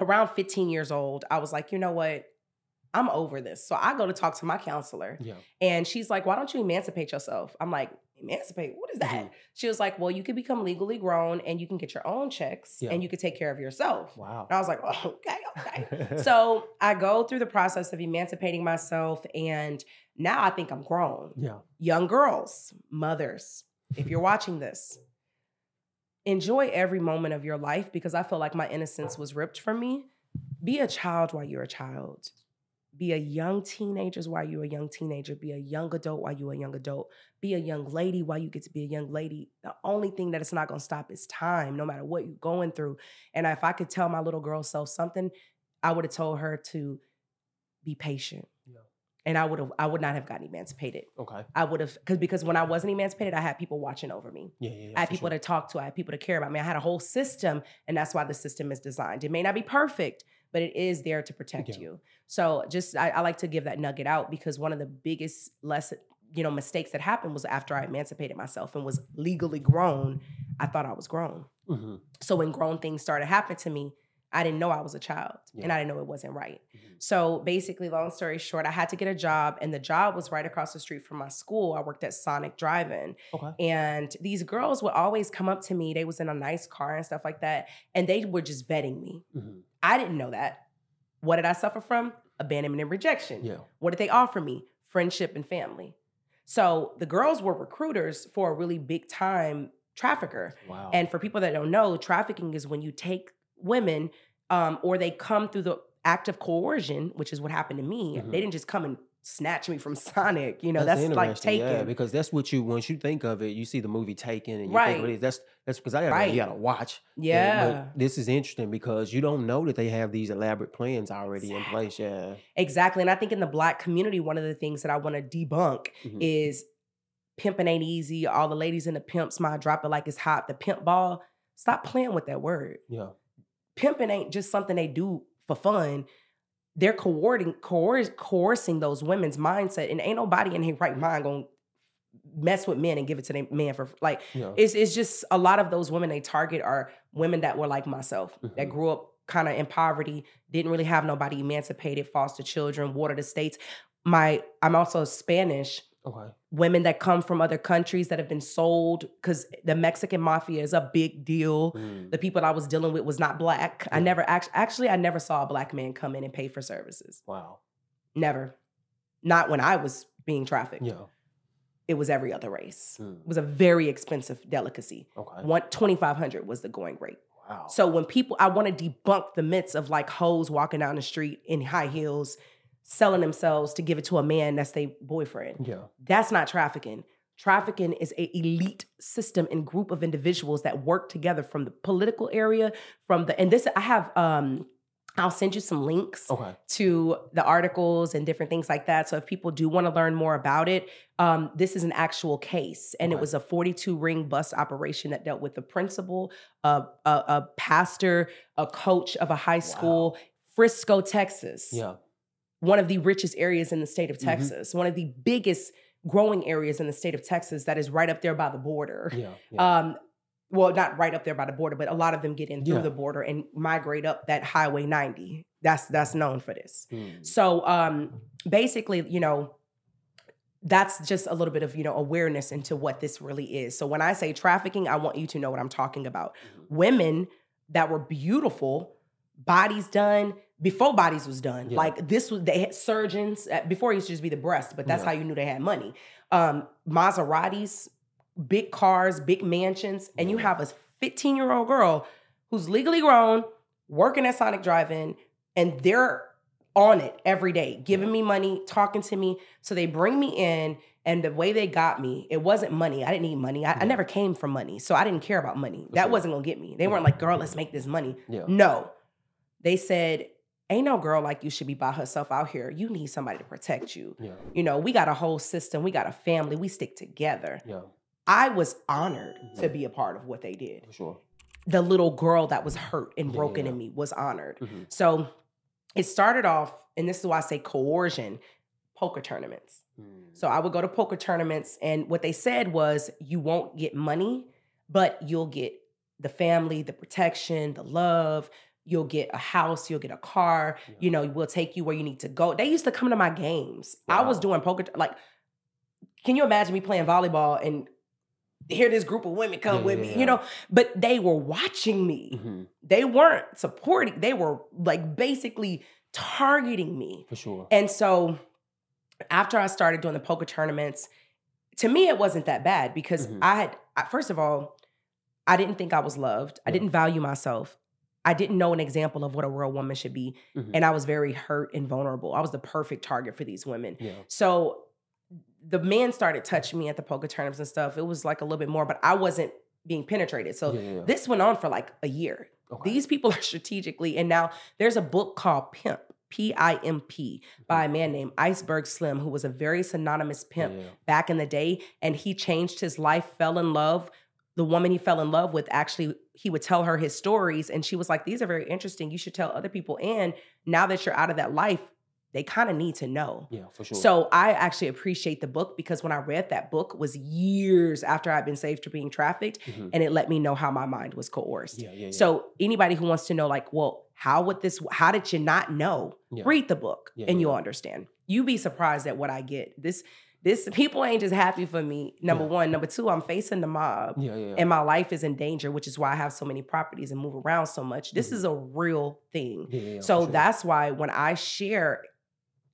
around 15 years old, I was like, you know what? I'm over this. So I go to talk to my counselor, Yeah. and she's like, why don't you emancipate yourself? I'm like, emancipate? What is that? Mhm. She was like, well, you could become legally grown and you can get your own checks Yeah. and you could take care of yourself. Wow. And I was like, oh, okay, okay. so I go through the process of emancipating myself, and now I think I'm grown. yeah. Young girls, mothers, if you're watching this, enjoy every moment of your life because I feel like my innocence was ripped from me. Be a child while you're a child. Be a young teenager while you're a young teenager. Be a young adult while you're a young adult. Be a young lady while you get to be a young lady. The only thing that it's not going to stop is time, no matter what you're going through. And if I could tell my little girl self something, I would have told her to be patient. Yeah. And I would have, I would not have gotten emancipated. Okay. I would have, because because when I wasn't emancipated, I had people watching over me. Yeah, yeah, yeah. I had people sure. to talk to. I had people to care about me. I had a whole system, and that's why the system is designed. It may not be perfect, but it is there to protect Yeah. you. So just I, I like to give that nugget out because one of the biggest lesson, you know, mistakes that happened was after I emancipated myself and was legally grown. I thought I was grown. Mhm. So when grown things started happening to me, I didn't know I was a child and I didn't know it wasn't right. Mhm. So basically, long story short, I had to get a job, and the job was right across the street from my school. I worked at Sonic Drive-In, Okay. and these girls would always come up to me. They was in a nice car and stuff like that, and they were just vetting me. Mhm. I didn't know that. What did I suffer from? Abandonment and rejection. Yeah. What did they offer me? Friendship and family. So the girls were recruiters for a really big time trafficker. Wow. And for people that don't know, trafficking is when you take women um, or they come through the act of coercion, which is what happened to me. Mhm. They didn't just come and snatch me from Sonic. You know, That's that's, like taken. Yeah, because that's what you once you think of it, you see the movie Taken, and you think Right. what it is. That's that's because I gotta, Right. you gotta watch. Yeah. but this is interesting because you don't know that they have these elaborate plans already in place. Yeah. Exactly. And I think in the black community, one of the things that I want to debunk Mhm. is pimping ain't easy. All the ladies in the pimps, smile, drop it like it's hot. The pimp ball. Stop playing with that word. Yeah. Pimping ain't just something they do for fun. they're coercing, coerc- coercing those women's mindset, and ain't nobody in their right mind gonna mess with men and give it to their man for like. Yeah. It's it's just a lot of those women they target are women that were like myself that Mhm. grew up kind of in poverty, didn't really have nobody emancipated, foster children, watered estates. My I'm also Spanish Okay. Women that come from other countries that have been sold because the Mexican mafia is a big deal. Mm. The people I was dealing with was not black. I never actually actually I never saw a black man come in and pay for services. Wow. Never. Not when I was being trafficked. Yeah. It was every other race. Mm. It was a very expensive delicacy. Okay. One 2500 was the going rate. Wow. So when people, I want to debunk the myths of like hoes walking down the street in high heels, selling themselves to give it to a man that's their boyfriend. yeah. That's not trafficking. Trafficking is a elite system and group of individuals that work together from the political area, from the and this I have um I'll send you some links Okay. to the articles and different things like that. So if people do want to learn more about it, um, this is an actual case, and it was a 42 ring bus operation that dealt with the principal, a, a, a pastor, a coach of a high school, Frisco, Texas, Yeah. One of the richest areas in the state of Mhm. Texas, one of the biggest growing areas in the state of Texas that is right up there by the border. Yeah. yeah. Um, well, not right up there by the border, but a lot of them get in through Yeah. the border and migrate up that Highway 90. That's that's known for this. Mm. So um basically, you know, that's just a little bit of, you know, awareness into what this really is. So when I say trafficking, I want you to know what I'm talking about. Mhm. Women that were beautiful, bodies done before bodies was done. Yeah. Like this was they had surgeons uh, before it used to just be the breast, but that's Yeah. how you knew they had money. Um Maseratis, big cars, big mansions, and you have a 15 year old girl who's legally grown, working at Sonic Drive-In, and they're on it every day, giving me money, talking to me. So they bring me in, and the way they got me, it wasn't money. I didn't need money. I, I never came from money, so I didn't care about money. That sure. wasn't gonna get me. They Yeah. weren't like, "Girl, let's make this money." Yeah. No, they said, "Ain't no girl like you should be by herself out here. You need somebody to protect you." Yeah. You know, we got a whole system. We got a family. We stick together. Yeah. I was honored to Mhm. be a part of what they did. For sure. The little girl that was hurt and Yeah, broken yeah. in me was honored. Mhm. So it started off, and this is why I say coercion, poker tournaments. Mm. So I would go to poker tournaments, and what they said was, you won't get money, but you'll get the family, the protection, the love. You'll get a house, you'll get a car. Yeah. You know, we'll take you where you need to go. They used to come to my games. I was doing poker. Like, can you imagine me playing volleyball and hear this group of women come Yeah, with me? yeah. You know, but they were watching me. Mhm. They weren't supporting. They were like basically targeting me. For sure. And so after I started doing the poker tournaments, to me it wasn't that bad because Mhm. I had first of all, I didn't think I was loved. I didn't value myself. I didn't know an example of what a real woman should be, Mhm. and I was very hurt and vulnerable. I was the perfect target for these women. yeah. So the men started touching me at the poker tournaments and stuff. It was like a little bit more, but I wasn't being penetrated. So yeah, yeah, this went on for like a year. Okay. These people are strategically, and now there's a book called Pimp, P I M P, by a man named Iceberg Slim, who was a very synonymous Mm-hmm. Pimp back in the day. And he changed his life, fell in love. The woman he fell in love with, actually, he would tell her his stories. And she was like, These are very interesting. You should tell other people. And now that you're out of that life, they kind of need to know. Yeah, for sure. So I actually appreciate the book because when I read that book was years after I'd been saved from being trafficked, Mhm. and it let me know how my mind was coerced. yeah, yeah, yeah. So anybody who wants to know, like, well, how would this? How did you not know? yeah. Read the book, Yeah, and you'll understand. You be surprised at what I get. This, this people ain't just happy for me. Number Yeah. one, number two, I'm facing the mob, Yeah, yeah, and my life is in danger, which is why I have so many properties and move around so much. This Mhm. is a real thing. so sure. that's why when I share,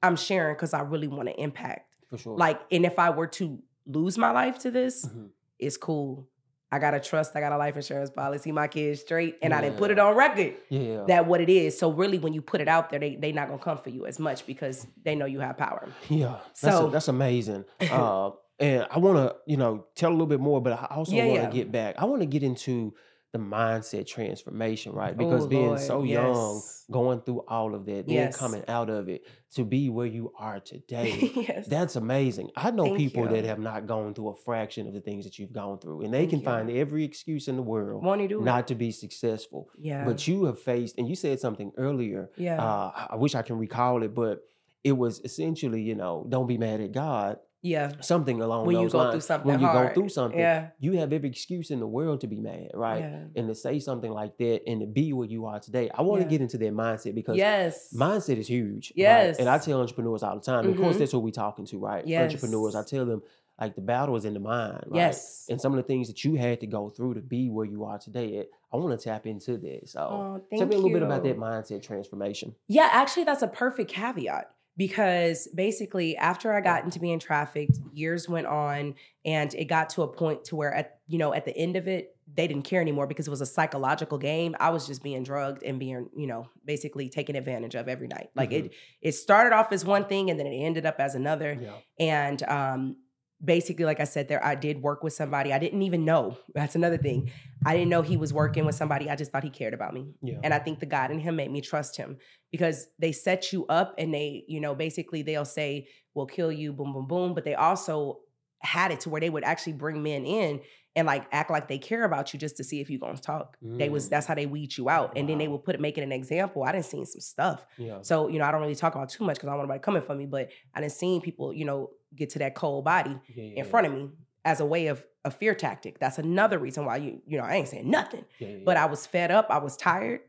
I'm sharing because I really want to impact. for sure. Like, and if I were to lose my life to this, Mhm. it's cool. I got to trust. I got a life insurance policy. My kids straight, and I didn't put it on record yeah, yeah. that what it is. So really, when you put it out there, they they not gonna come for you as much because they know you have power. Yeah, that's So- a, that's amazing. Uh, and I want to, you know, tell a little bit more, but I also Yeah, want to yeah. get back. I want to get into the mindset transformation, right? Because Oh, being Lord, so young, going through all of that, then Yes. coming out of it to be where you are today. yes. That's amazing. I know Thank people that have not gone through a fraction of the things that you've gone through, and they Thank can you. find every excuse in the world Won't it? to be successful. Yeah. But you have faced, and you said something earlier. yeah. Uh, I wish I can recall it, but it was essentially, you know, don't be mad at God. Yeah. Something along When you those go lines. through something when you hard. go through something, Yeah. you have every excuse in the world to be mad, right? Yeah. And to say something like that and to be where you are today. I want to get into that mindset because Yes. mindset is huge. right? Yes. And I tell entrepreneurs all the time, of course, Mhm. that's who we're talking to, right? Entrepreneurs, I tell them, like, the battle is in the mind, right? Yes. And some of the things that you had to go through to be where you are today, I want to tap into that. So Oh, tell me a little bit about that mindset transformation. Yeah, actually, that's a perfect caveat because basically, after I got into being trafficked, years went on, and it got to a point to where, at you know, at the end of it, they didn't care anymore because it was a psychological game. I was just being drugged and being, you know, basically taken advantage of every night. Like it, it started off as one thing, and then it ended up as another. Yeah. And um, basically, like I said, there I did work with somebody I didn't even know. That's another thing. I didn't know he was working with somebody. I just thought he cared about me. Yeah. And I think the God in him made me trust him because they set you up and they, you know, basically they'll say, we'll kill you, boom, boom, boom. But they also had it to where they would actually bring men in and like act like they care about you just to see if you're gonna talk. They was Mm. that's how they weed you out. And then they would put it make it an example. I didn't see some stuff. Yeah. So, you know, I don't really talk about too much because I don't want nobody coming for me, but I didn't seen people, you know, get to that cold body yeah, in front of me as a way of a fear tactic. That's another reason why you, you know, I ain't saying nothing. yeah, But I was fed up, I was tired,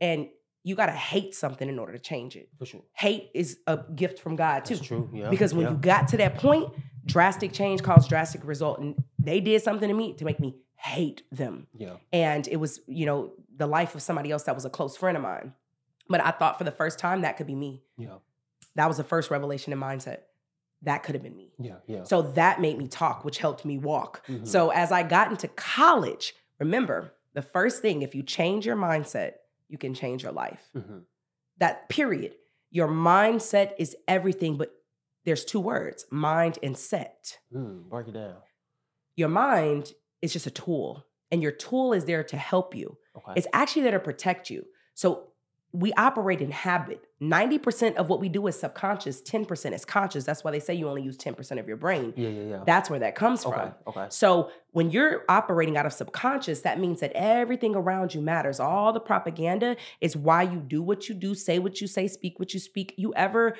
and you gotta hate something in order to change it. for sure. Hate is a gift from God too. That's true. Yeah. Because when you got to that point, drastic change caused drastic result. And they did something to me to make me hate them. yeah. And it was, you know, the life of somebody else that was a close friend of mine. But I thought for the first time that could be me. Yeah. That was the first revelation in mindset. That could have been me. Yeah. Yeah. So that made me talk, which helped me walk. Mhm. So as I got into college, remember the first thing, if you change your mindset, you can change your life. Mhm. That period. Your mindset is everything, but there's two words mind and set. Mm, break it down. Your mind is just a tool, and your tool is there to help you. Okay. It's actually there to protect you. So we operate in habit. 90% of what we do is subconscious, 10% is conscious. That's why they say you only use 10% of your brain. yeah. Yeah. Yeah. That's where that comes okay. from. Okay. So when you're operating out of subconscious, that means that everything around you matters. All the propaganda is why you do what you do, say what you say, speak what you speak. You ever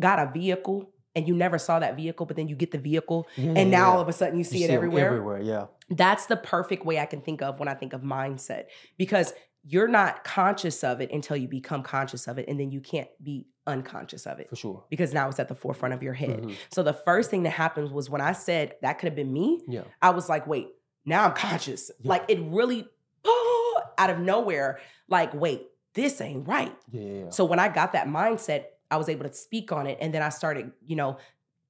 got a vehicle and you never saw that vehicle, but then you get the vehicle Yeah, and now yeah. all of a sudden you see You it everywhere? Everywhere. Yeah. That's the perfect way I can think of when I think of mindset because you're not conscious of it until you become conscious of it and then you can't be unconscious of it For sure. because now it's at the forefront of your head. Mhm. So the first thing that happened was when I said that could have been me, Yeah. I was like, wait, now I'm conscious. Yeah. Like it really out of nowhere, like, wait, this ain't right. Yeah. So when I got that mindset, I was able to speak on it. And then I started, you know,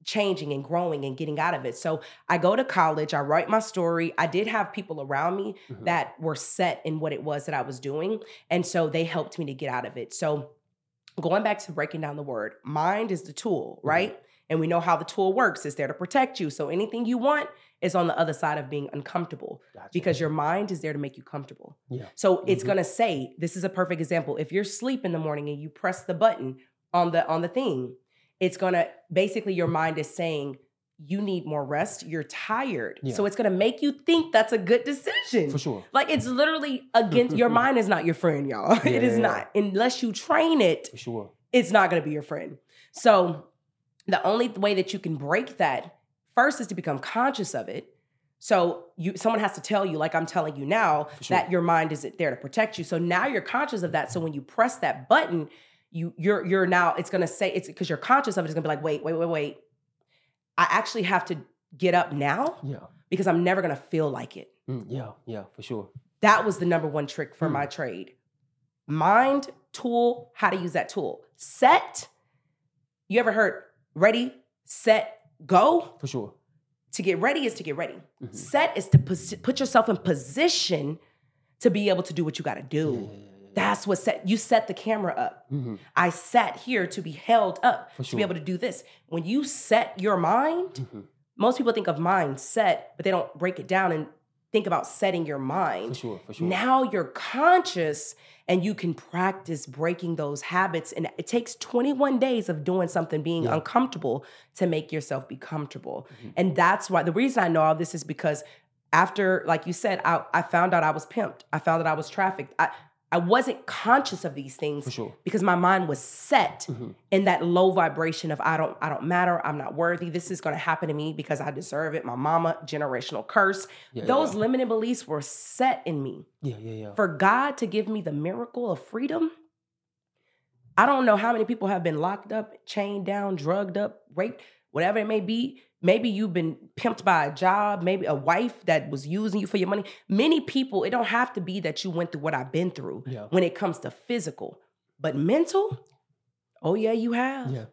changing and growing and getting out of it. So I go to college, I write my story. I did have people around me Mhm. that were set in what it was that I was doing. And so they helped me to get out of it. So going back to breaking down the word, mind is the tool, Mhm. right? And we know how the tool works. It's there to protect you. So anything you want is on the other side of being uncomfortable Gotcha. because your mind is there to make you comfortable. Yeah. So it's Mhm. gonna say, this is a perfect example. If you're asleep in the morning and you press the button on the on the thing, it's gonna basically your mind is saying you need more rest. You're tired. Yeah. So it's gonna make you think that's a good decision. For sure. Like it's literally against your mind is not your friend, y'all. it is Yeah. not. Unless you train it, For sure. it's not going to be your friend. So the only way that you can break that first is to become conscious of it. So you someone has to tell you, like I'm telling you now, sure. that your mind isn't there to protect you. So now you're conscious of that. So when you press that button, you you're you're now it's gonna say it's because you're conscious of it, it's gonna be like, wait, wait, wait, wait. I actually have to get up now Yeah. because I'm never gonna feel like it. Mm, yeah. Yeah. For sure. That was the number one trick for Hmm. my trade. Mind, tool, how to use that tool. Set. You ever heard ready, set, go? For sure. To get ready is to get ready. Mhm. Set is to pos- put yourself in position to be able to do what you got to do. yeah. That's what set you set the camera up. Mhm. I sat here to be held up to be able to do this. When you set your mind, Mhm. most people think of mindset, but they don't break it down and think about setting your mind. For sure, for sure. Now you're conscious and you can practice breaking those habits. And it takes 21 days of doing something, being Yeah. uncomfortable to make yourself be comfortable. Mhm. And that's why the reason I know all this is because after, like you said, I, I found out I was pimped. I found out I was trafficked. I, I wasn't conscious of these things sure. because my mind was set Mhm. in that low vibration of I don't I don't matter, I'm not worthy. This is going to happen to me because I deserve it. My mama generational curse. Yeah, Those yeah. limiting beliefs were set in me. Yeah, yeah, yeah. For God to give me the miracle of freedom, I don't know how many people have been locked up, chained down, drugged up, raped, whatever it may be. Maybe you've been pimped by a job, maybe a wife that was using you for your money. Many people, it don't have to be that you went through what I've been through Yeah. when it comes to physical, but mental, oh yeah, you have. Yeah,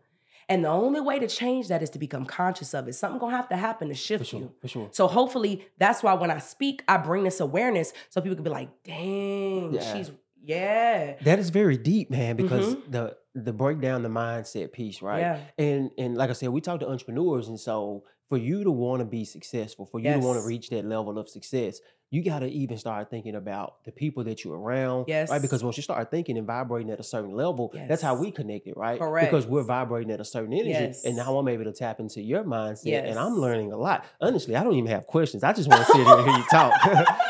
And the only way to change that is to become conscious of it. Something gonna have to happen to shift sure, you. for sure. So hopefully that's why when I speak, I bring this awareness so people can be like, dang, Yeah. she's yeah. That is very deep, man, because Mhm. the the breakdown the mindset piece, right? Yeah. And and like I said, we talk to entrepreneurs, and so for you to want to be successful, for you to want to reach that level of success, you got to even start thinking about the people that you're around, yes. right? Because once you start thinking and vibrating at a certain level, that's how Yes. we connected, right? Correct. Because we're vibrating at a certain energy, and now I'm able to tap into your mindset, and I'm learning a lot. Honestly, I don't even have questions. I just want to sit here and hear you talk.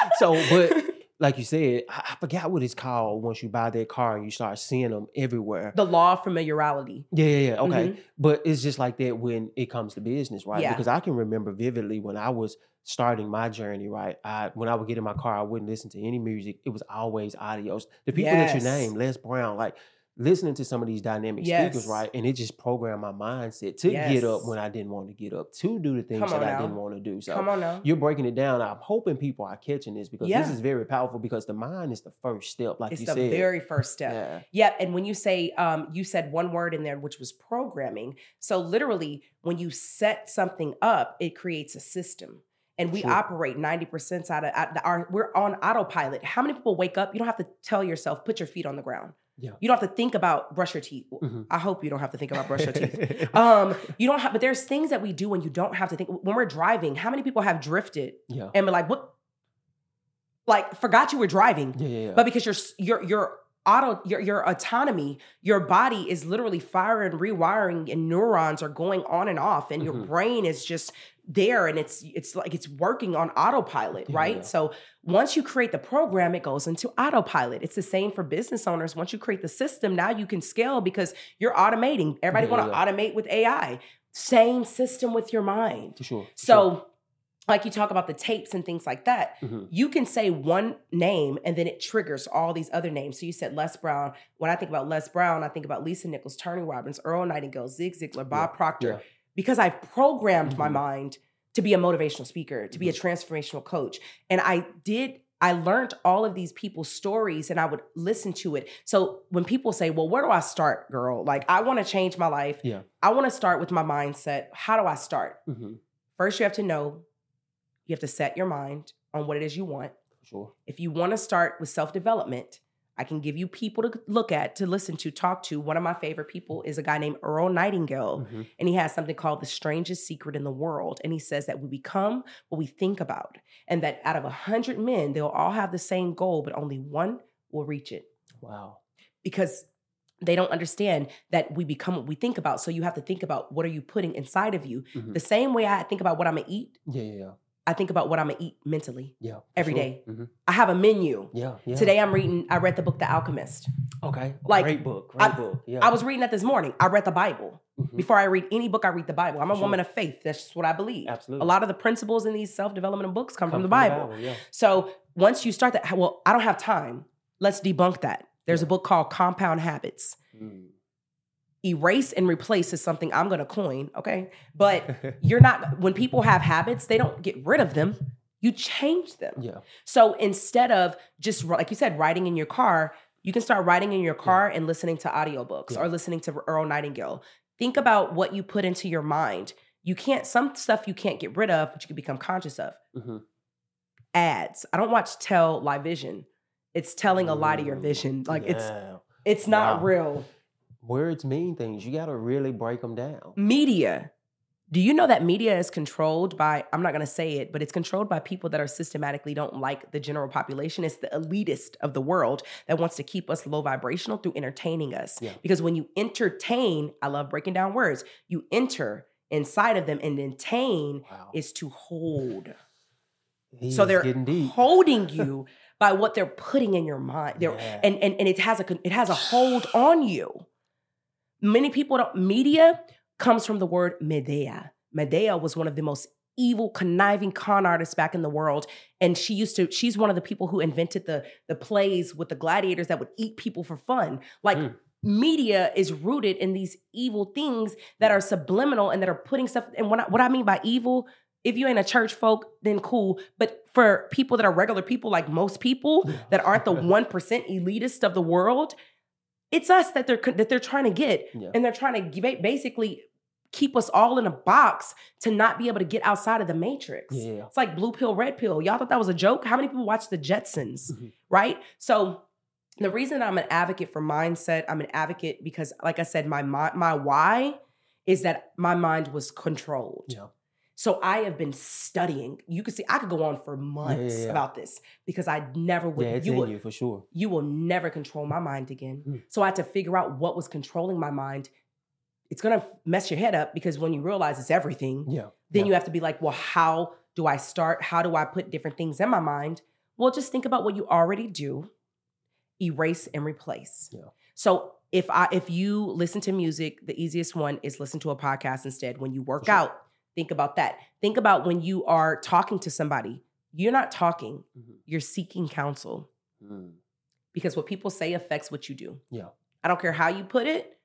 so, but like you said, I, I forgot what it's called once you buy that car and you start seeing them everywhere. the law of familiarity. Yeah, yeah, yeah. Okay. Mhm. But it's just like that when it comes to business, right? Yeah. Because I can remember vividly when I was starting my journey, right? I when I would get in my car, I wouldn't listen to any music. It was always audios. The people that you name, Les Brown, like listening to some of these dynamic speakers, right? And it just programmed my mindset to get up when I didn't want to get up, to do the things that on I didn't want to do. So Come on now. you're breaking it down. I'm hoping people are catching this because this is very powerful because the mind is the first step, like It's you the said. very first step. yeah. Yeah, and when you say um, you said one word in there, which was programming. So literally, when you set something up, it creates a system, and we Sure. operate ninety percent out of out- our. We're on autopilot. How many people wake up? You don't have to tell yourself put your feet on the ground. Yeah. You don't have to think about brush your teeth. Mhm. I hope you don't have to think about brush your teeth. Um, you don't have, but there's things that we do when you don't have to think. When we're driving, how many people have drifted yeah. and be like, "What?" Like forgot you were driving. Yeah, yeah, yeah. But because your s- your your auto your your autonomy, your body is literally firing, rewiring, and neurons are going on and off, and your Mhm. brain is just there, and it's it's like it's working on autopilot, right? Yeah. So once you create the program, it goes into autopilot. It's the same for business owners. Once you create the system, now you can scale because you're automating. Everybody Yeah, want to yeah. automate with AI. Same system with your mind. for sure. for sure. Like you talk about the tapes and things like that Mhm. you can say one name and then it triggers all these other names. So you said Les Brown. When I think about Les Brown, I think about Lisa Nichols, Tony Robbins, Earl Nightingale, Zig Ziglar, Bob Proctor, yeah. because I've programmed my Mhm. mind to be a motivational speaker, to be a Mm-hmm. transformational coach. And I did, I learned all of these people's stories and I would listen to it. So when people say, Well, where do I start, girl? Like, I want to change my life. Yeah. I want to start with my mindset. How do I start? Mhm. First, you have to know, you have to set your mind on what it is you want. Sure. If you want to start with self development, I can give you people to look at, to listen to, talk to. One of my favorite people is a guy named Earl Nightingale, Mhm. and he has something called the strangest secret in the world. And he says that we become what we think about, and that out of a hundred men, they'll all have the same goal, but only one will reach it Wow. because they don't understand that we become what we think about. So you have to think about what are you putting inside of you. Mhm. The same way I think about what I'm gonna eat, Yeah, yeah, yeah. I think about what I'm gonna eat mentally. Yeah. Every sure. day. Mhm. I have a menu. Yeah, yeah. Today I'm reading, I read the book The Alchemist. Okay. Like, great book. Great I- book. Yeah. I was reading that this morning. I read the Bible. Mhm. Before I read any book, I read the Bible. I'm a For woman of faith. That's just what I believe. Absolutely. A lot of the principles in these self development books come, Come from the Bible. Yeah. So once you start that, well, I don't have time. Let's debunk that. There's a book called Compound Habits. Mm. Erase and replace is something I'm going to coin. Okay. But you're not, when people have habits, they don't get rid of them, you change them. yeah. So instead of just like you said, riding in your car, you can start riding in your car and listening to audiobooks Yeah. or listening to Earl Nightingale. Think about what you put into your mind. You can't some stuff you can't get rid of, but you can become conscious of. Mhm. Ads. I don't watch tell live vision. It's telling a lie to your Mm, vision. Like it's it's not Wow. real. Words mean things. You got to really break them down. Media. Do you know that media is controlled by, I'm not going to say it, but it's controlled by people that are systematically don't like the general population. It's the elitist of the world that wants to keep us low vibrational through entertaining us. Yeah. Because when you entertain, I love breaking down words, you enter inside of them and entertain Wow. is to hold. He so they're holding you by what they're putting in your mind. They're, Yeah. and, and and it has a it has a hold on you. Many people don't media comes from the word Medea. Medea was one of the most evil, conniving con artists back in the world. And she used to, she's one of the people who invented the, the plays with the gladiators that would eat people for fun. Like Mm. media is rooted in these evil things that are subliminal and that are putting stuff. And what I, what I mean by evil, if you ain't a church folk, then cool. But for people that are regular people, like most people that aren't the one percent elitist of the world, it's us that they're that they're trying to get, Yeah. and they're trying to basically keep us all in a box to not be able to get outside of the matrix. Yeah. It's like blue pill, red pill. Y'all thought that was a joke? How many people watch the Jetsons? Mhm. Right? So the reason I'm an advocate for mindset, I'm an advocate because, like I said, my my, my why is that my mind was controlled. Yeah. So I have been studying. You can see I could go on for months yeah. about this because I never would. Yeah, it's you in would, you for sure. you will never control my mind again. Mm. So I had to figure out what was controlling my mind. It's gonna mess your head up because when you realize it's everything, Yeah. then yeah. you have to be like, well, how do I start? How do I put different things in my mind? Well, just think about what you already do, erase and replace. Yeah. So if I if you listen to music, the easiest one is listen to a podcast instead. When you work sure. out, think about that. Think about when you are talking to somebody. You're not talking, Mhm. you're seeking counsel Mm. because what people say affects what you do. Yeah. I don't care how you put it.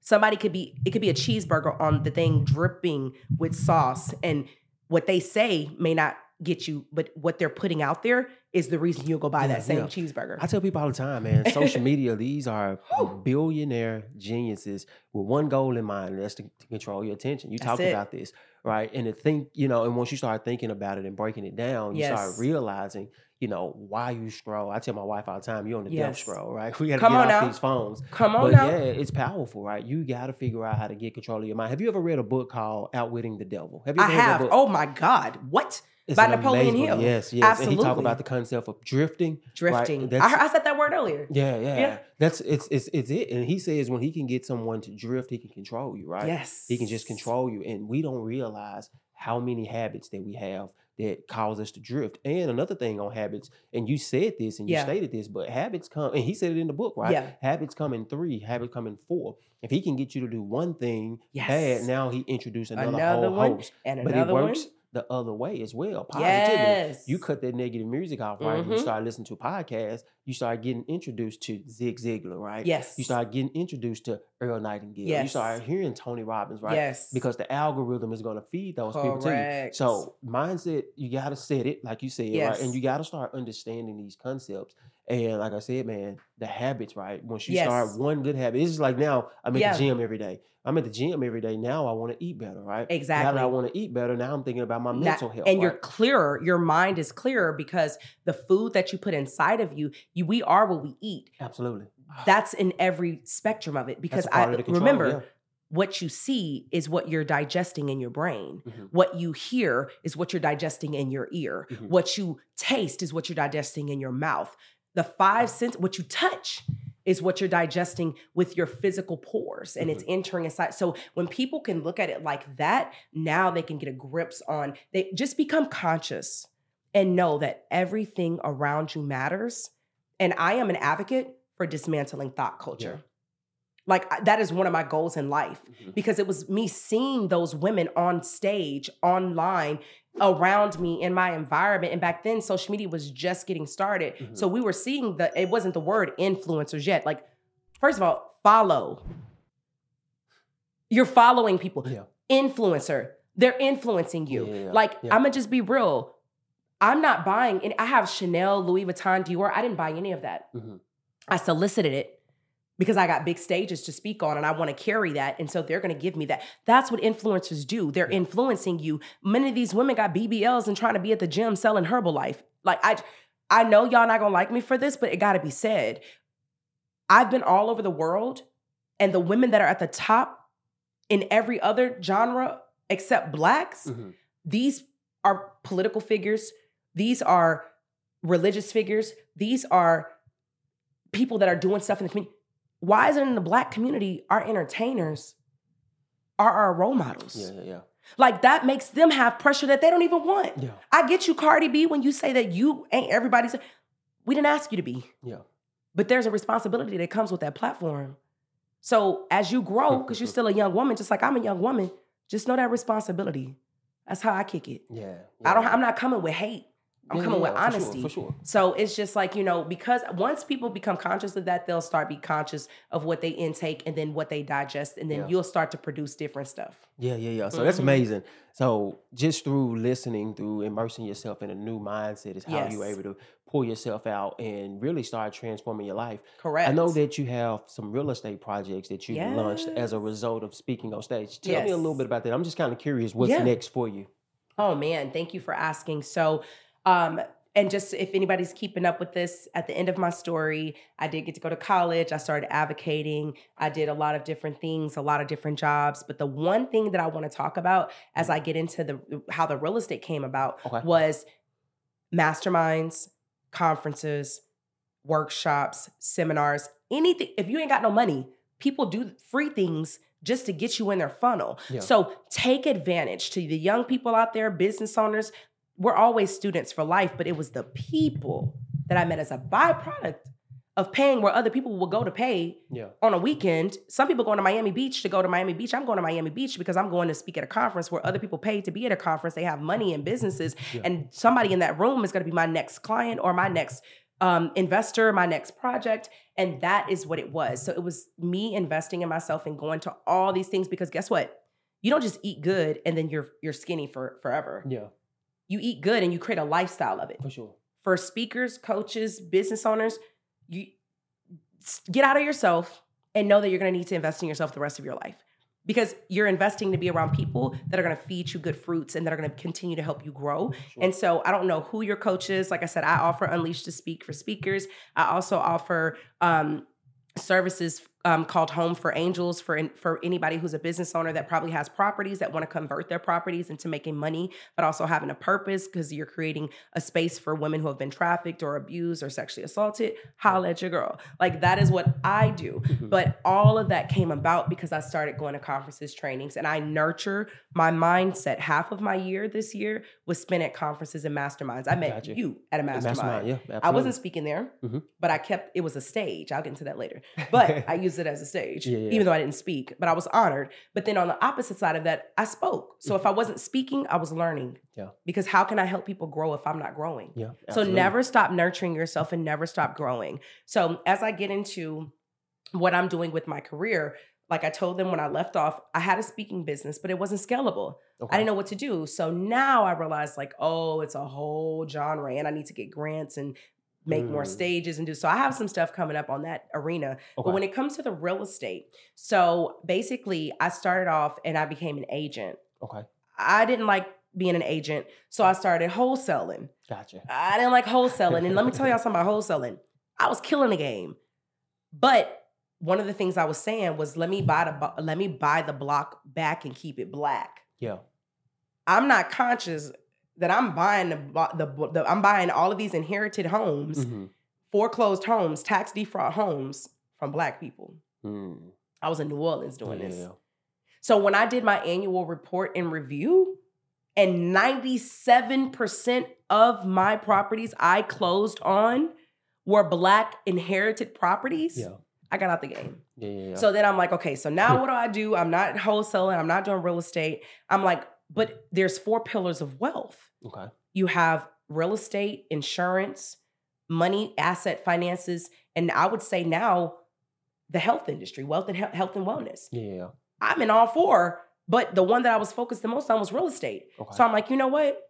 Somebody could be, it could be a cheeseburger on the thing dripping with sauce. And what they say may not get you, but what they're putting out there is the reason you'll go buy Yeah, that same yeah. cheeseburger. I tell people all the time, man, social media, these are billionaire geniuses with one goal in mind, and that's to, to control your attention. You That's talked it. about this, right? And to think, you know, and once you start thinking about it and breaking it down, you start realizing, you know, why you scroll. I tell my wife all the time, you're on the death scroll, right? We gotta Come get on off now. these phones. Come on But now. yeah, it's powerful, right? You gotta figure out how to get control of your mind. Have you ever read a book called Outwitting the Devil? Have you I ever read that have. book? Oh my God. What? It's by Napoleon book. Hill. Yes, yes. And he talked about the concept of drifting. Drifting. I, heard, I said that word earlier. Yeah, yeah, Yeah. That's it's it's it's it. And he says when he can get someone to drift, he can control you, right? Yes. He can just control you. And we don't realize how many habits that we have that cause us to drift. And another thing on habits, and you said this and you Yeah. stated this, but habits come, and he said it in the book, right? Yeah. Habits come in three, habits come in four. If he can get you to do one thing Yes. bad, now he introduced another, Another whole one, host. and But it another works one. The other way as well. Positivity. Yes. You cut that negative music off, right? You Mhm. start listening to podcasts. You start getting introduced to Zig Ziglar, right? Yes. You start getting introduced to Earl Nightingale. Yes. You start hearing Tony Robbins, right? Yes. Because the algorithm is going to feed those people to you. So mindset, you got to set it, like you said, right? And you got to start understanding these concepts. And like I said, man, the habits, right? Once you Yes. start one good habit, it's just like now I'm at Yeah. the gym every day. I'm at the gym every day. Now I want to eat better, right? Exactly. Now that. I want to eat better, now I'm thinking about my That- mental health. and you're clearer your mind is clearer because the food that you put inside of you, you we are what we eat absolutely. that's in every spectrum of it because i control, remember yeah. what you see is what you're digesting in your brain Mhm. what you hear is what you're digesting in your ear Mhm. what you taste is what you're digesting in your mouth the five sense what you touch is what you're digesting with your physical pores and it's entering inside. So when people can look at it like that now they can get a grips on they just become conscious and know that everything around you matters. And i am an advocate for dismantling thought culture. Like that is one of my goals in life Mhm. because it was me seeing those women on stage online around me in my environment. And back then social media was just getting started. Mhm. so we were seeing the it wasn't the word influencers yet. Like first of all follow. You're following people. Yeah. influencer. They're influencing you. Yeah, like yeah. i'm gonna just be real. I'm not buying and i have chanel louis vuitton dior. I didn't buy any of that. Mhm. i solicited it because I got big stages to speak on and I want to carry that. And so they're going to give me that. That's what influencers do. They're influencing you. Many of these women got BBLs and trying to be at the gym selling Herbalife. Like I I know y'all not going to like me for this, but it got to be said. I've been all over the world and the women that are at the top in every other genre except blacks, Mhm. these are political figures, these are religious figures, these are people that are doing stuff in the community. Why is it in the black community our entertainers are our role models? Yeah, yeah, yeah. Like that makes them have pressure that they don't even want. Yeah. I get you, Cardi B, when you say that you ain't everybody's. We didn't ask you to be, Yeah. but there's a responsibility that comes with that platform. So as you grow, because you're still a young woman, just like I'm a young woman, just know that responsibility. That's how I kick it. Yeah. I don't. I'm not coming with hate. I'm Yeah, coming yeah, with sure, honesty. For sure. So it's just like, you know, because once people become conscious of that, they'll start be conscious of what they intake and then what they digest, and then Yeah. you'll start to produce different stuff. Yeah, yeah, yeah. So that's Mhm. amazing. So just through listening, through immersing yourself in a new mindset is how you're able to pull yourself out and really start transforming your life. Correct. I know that you have some real estate projects that you launched as a result of speaking on stage. Tell me a little bit about that. I'm just kind of curious what's next for you. Oh man, thank you for asking. So, um, and just if anybody's keeping up with this, at the end of my story, I did get to go to college. I started advocating. I did a lot of different things, a lot of different jobs. But the one thing that I want to talk about as I get into the how the real estate came about Okay. was masterminds, conferences, workshops, seminars, anything. If you ain't got no money, people do free things just to get you in their funnel. Yeah. So take advantage to the young people out there, business owners. We're always students for life, but it was the people that I met as a byproduct of paying where other people will go to pay Yeah. on a weekend. Some people going to Miami Beach to go to Miami Beach. I'm going to Miami Beach because I'm going to speak at a conference where other people pay to be at a conference. They have money and businesses, Yeah. and somebody in that room is going to be my next client or my next um, investor, my next project. And that is what it was. So it was me investing in myself and going to all these things because guess what? You don't just eat good and then you're you're skinny for forever. Yeah, You eat good and you create a lifestyle of it for sure. for speakers, coaches, business owners, you get out of yourself and know that you're going to need to invest in yourself the rest of your life because you're investing to be around people that are going to feed you good fruits and that are going to continue to help you grow. Sure. And so I don't know who your coach is. Like I said, I offer Unleash to Speak for speakers. I also offer um, services um, called Home for Angels for for anybody who's a business owner that probably has properties that want to convert their properties into making money, but also having a purpose because you're creating a space for women who have been trafficked or abused or sexually assaulted. Holla at your girl. Like that is what I do. Mhm. But all of that came about because I started going to conferences, trainings, and I nurture my mindset. Half of my year this year was spent at conferences and masterminds. I met Gotcha. you at a The mastermind. yeah, absolutely. I wasn't speaking there, Mhm. but I kept it was a stage. I'll get into that later. But I used it as a stage, Yeah, yeah. even though I didn't speak. But I was honored. But then on the opposite side of that, I spoke. So if I wasn't speaking, I was learning. Mm-hmm. Yeah. Because how can I help people grow if I'm not growing? Yeah, So never stop nurturing yourself and never stop growing. So as I get into what I'm doing with my career, like I told them when I left off, I had a speaking business, but it wasn't scalable. Okay. I didn't know what to do. So now I realized like, oh, it's a whole genre and I need to get grants and make more Mm. stages and do so I have some stuff coming up on that arena. But when it comes to the real estate, so basically I started off and I became an agent. Okay, I didn't like being an agent, so I started wholesaling. gotcha. I didn't like wholesaling. And let me tell y'all something about wholesaling. I was killing the game. But one of the things I was saying was let me buy the let me buy the block back and keep it black. Yeah, I'm not conscious that I'm buying the, the, the I'm buying all of these inherited homes, Mhm. foreclosed homes, tax defraud homes from black people. Mm. I was in New Orleans doing Yeah, this. So when I did my annual report and review, and 97% of my properties I closed on were black inherited properties, Yeah, I got out the game. yeah, yeah, yeah. So then I'm like, okay, so now what do I do? I'm not wholesaling, I'm not doing real estate. I'm like, but there's four pillars of wealth. okay. You have real estate, insurance, money, asset finances, and I would say now the health industry, wealth and he- health and wellness. Yeah. I'm in all four, but the one that I was focused the most on was real estate. Okay. So I'm like, you know what?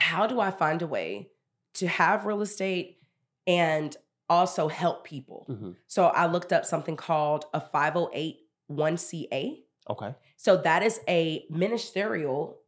How do I find a way to have real estate and also help people? Mhm. So I looked up something called a 508 1CA. Okay. So that is a ministerial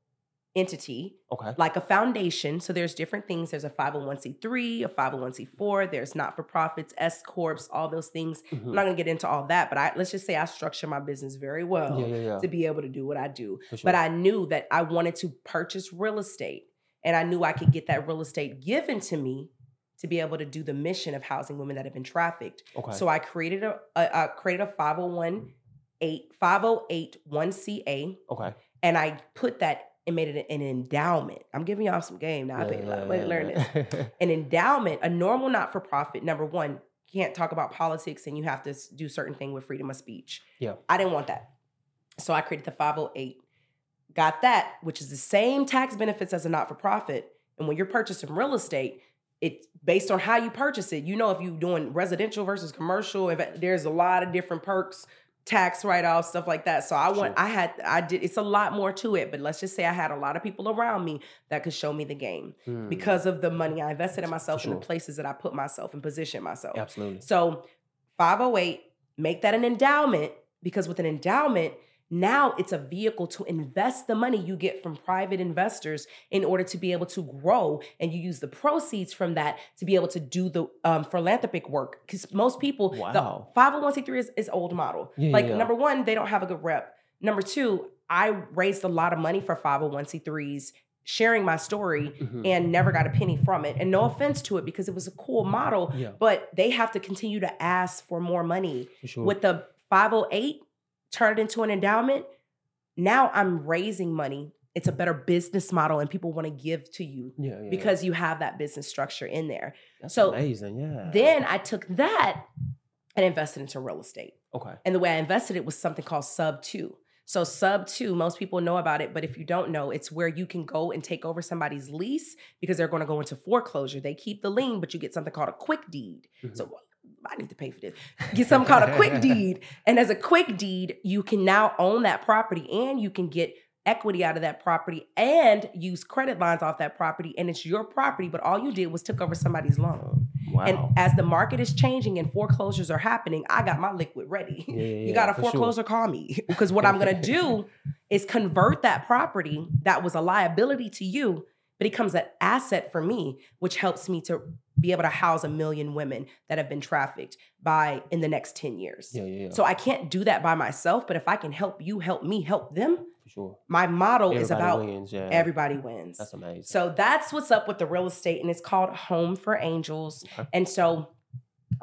entity Okay. like a foundation. So there's different things. There's a 501c3, a 501c4, there's not for profits, S corps, all those things. I'm Mhm. not gonna get into all that, but I let's just say I structure my business very well Yeah, yeah, yeah. to be able to do what I do. Sure. But I knew that I wanted to purchase real estate, and I knew I could get that real estate given to me to be able to do the mission of housing women that have been trafficked. okay. So I created a, a, I created a 501 8 5081CA okay. and I put that and made it an endowment. I'm giving y'all some game now. I paid a lot of money to learn this. An endowment, a normal not for profit, number one, can't talk about politics and you have to do certain thing with freedom of speech. Yeah. I didn't want that. So I created the 508. Got that, which is the same tax benefits as a not for profit. And when you're purchasing real estate, it's based on how you purchase it. You know, if you're doing residential versus commercial, if there's a lot of different perks, tax write-offs, stuff like that. So I want, Sure. I had, I did. It's a lot more to it, but let's just say I had a lot of people around me that could show me the game Mm, because of the money I invested in myself and the places that I put myself and position myself. absolutely. So 508, make that an endowment because with an endowment, now it's a vehicle to invest the money you get from private investors in order to be able to grow and you use the proceeds from that to be able to do the um, philanthropic work because most people Wow. the 501c3 is, is old model Yeah, like yeah. number one they don't have a good rep number two i raised a lot of money for 501c3s sharing my story Mhm. and never got a penny from it. And no offense to it because it was a cool model, Yeah, but they have to continue to ask for more money. for sure. With the 508, turn it into an endowment. Now I'm raising money. It's a better business model and people want to give to you yeah, yeah. because you have that business structure in there. That's so amazing. Yeah. Then I took that and invested into real estate. okay. And the way I invested it was something called Sub 2. So Sub 2, most people know about it, but if you don't know, it's where you can go and take over somebody's lease because they're going to go into foreclosure. They keep the lien, but you get something called a quick deed. Mhm. So I need to pay for this. Get something called a quick deed. And as a quick deed, you can now own that property and you can get equity out of that property and use credit lines off that property and it's your property but all you did was took over somebody's loan Wow. and as the market is changing and foreclosures are happening i got my liquid ready Yeah, yeah, you got a for sure. foreclosure call me because what i'm going to do is convert that property that was a liability to you but it becomes an asset for me which helps me to be able to house a million women that have been trafficked by in the next 10 years Yeah, yeah, yeah. so i can't do that by myself but if i can help you help me help them sure. my is Everybody about wins, yeah. everybody wins That's amazing. so that's what's up with the real estate, and it's called Home for Angels. Okay. And so,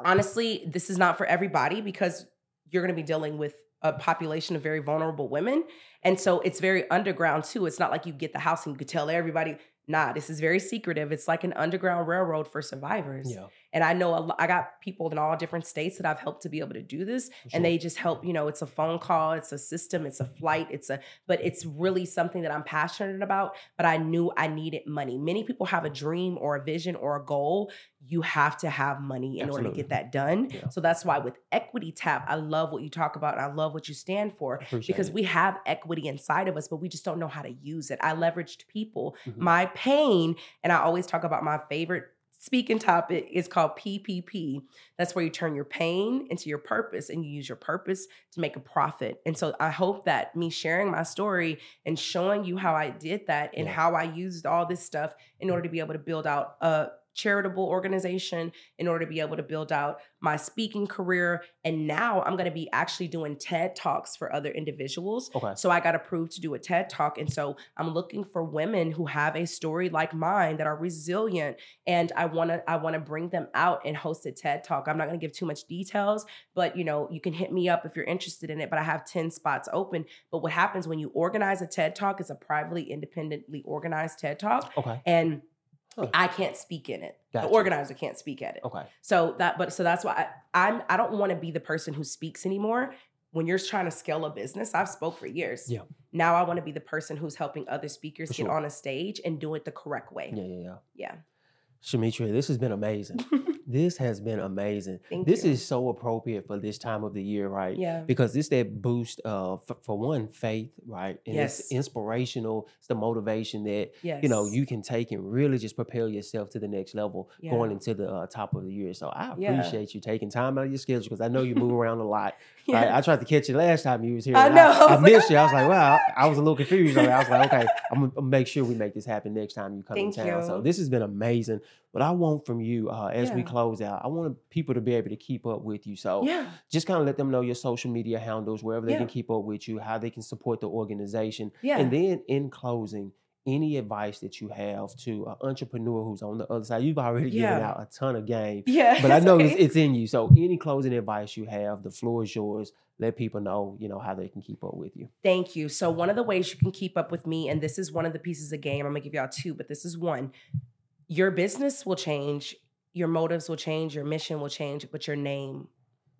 honestly, this is not for everybody because you're going to be dealing with a population of very vulnerable women. And so, it's very underground too. It's not like you get the house and you could tell everybody. Nah, this is very secretive. It's like an underground railroad for survivors. yeah, And I know a I got people in all different states that I've helped to be able to do this, for and they just help. You know, it's a phone call, it's a system, it's a flight, it's a. But it's really something that I'm passionate about. But I knew I needed money. Many people have a dream or a vision or a goal. You have to have money in order to get that done. Yeah. So that's why with Equity Tap, I love what you talk about, and I love what you stand for because it. we have equity inside of us, but we just don't know how to use it. I leveraged people. Mhm. My pain, and I always talk about my favorite speaking topic is called PPP. That's where you turn your pain into your purpose and you use your purpose to make a profit. And so I hope that me sharing my story and showing you how I did that and Yeah. how I used all this stuff in order to be able to build out a charitable organization in order to be able to build out my speaking career and now I'm going to be actually doing TED Talks for other individuals Okay. so I got approved to do a TED talk. And so I'm looking for women who have a story like mine that are resilient. And I wanna I wanna bring them out and host a TED talk. I'm not gonna give too much details, but you know, you can hit me up if you're interested in it. But I have 10 spots open. But what happens when you organize a TED talk is a privately independently organized TED talk. Okay. And Huh. I can't speak in it. Gotcha. The organizer can't speak at it. Okay. So that, but so that's why I, I'm. I don't want to be the person who speaks anymore. When you're trying to scale a business, I've spoke for years. Yeah. Now I want to be the person who's helping other speakers For get sure. on a stage and do it the correct way. Yeah, yeah, yeah. Yeah. Shametria, this has been amazing. this has been amazing. Thank this you. is so appropriate for this time of the year, right? Yeah. Because this that boost of f- for one faith, right? And Yes. it's inspirational. It's the motivation that Yes. you know you can take and really just propel yourself to the next level Yeah. going into the uh, top of the year. So I Yeah. appreciate you taking time out of your schedule because I know you move around a lot. Yes. Right? I tried to catch you last time you was here. I know. I, I was like, missed you. I was like, wow, I was a little confused. I was like, okay, I'm gonna make sure we make this happen next time you come Thank in town. So you. this has been amazing. What I want from you uh, as we close out, I want people to be able to keep up with you. So Yeah. just kind of let them know your social media handles, wherever they Yeah. can keep up with you, how they can support the organization. Yeah. And then in closing, any advice that you have to an entrepreneur who's on the other side? You've already given out a ton of game, Yeah. but I know okay. it's, it's in you. So any closing advice you have, the floor is yours. Let people know, you know, how they can keep up with you. Thank you. So one of the ways you can keep up with me, and this is one of the pieces of game. I'm gonna give y'all two, but this is one. Your business will change, your motives will change, your mission will change, but your name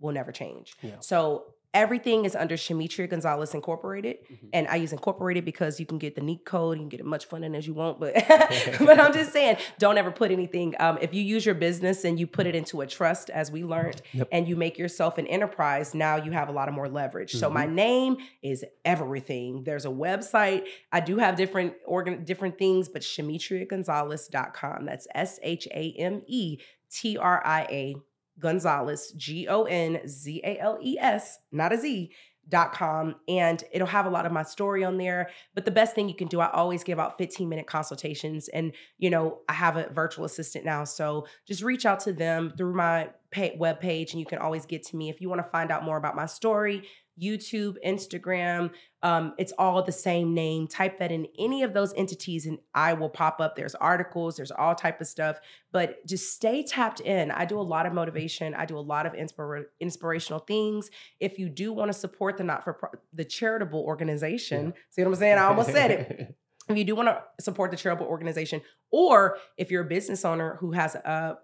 will never change. Yeah. So everything is under Shametria Gonzales Incorporated. Mhm. And I use incorporated because you can get the neat code, you can get it much funding as you want. But but I'm just saying, don't ever put anything. Um, if you use your business and you put it into a trust, as we learned, Yep. and you make yourself an enterprise, now you have a lot of more leverage. So my name is everything. There's a website. I do have different organ different things, but ShametriaGonzales.com. That's S-H-A-M-E T-R-I-A Gonzales, G O N Z A L E S, not a Z. Dot com and it'll have a lot of my story on there. But the best thing you can do, I always give out 15 minute consultations. And, you know, I have a virtual assistant now. So just reach out to them through my pay- web page and you can always get to me. If you want to find out more about my story, YouTube, Instagram, um, it's all the same name. Type that in any of those entities and I will pop up. There's articles, there's all type of stuff but just stay tapped in. I do a lot of motivation. I do a lot of inspira- inspirational things. If you do want to support the not for pro- the charitable organization, see what I'm saying? I almost said it. If you do want to support the charitable organization, or if you're a business owner who has a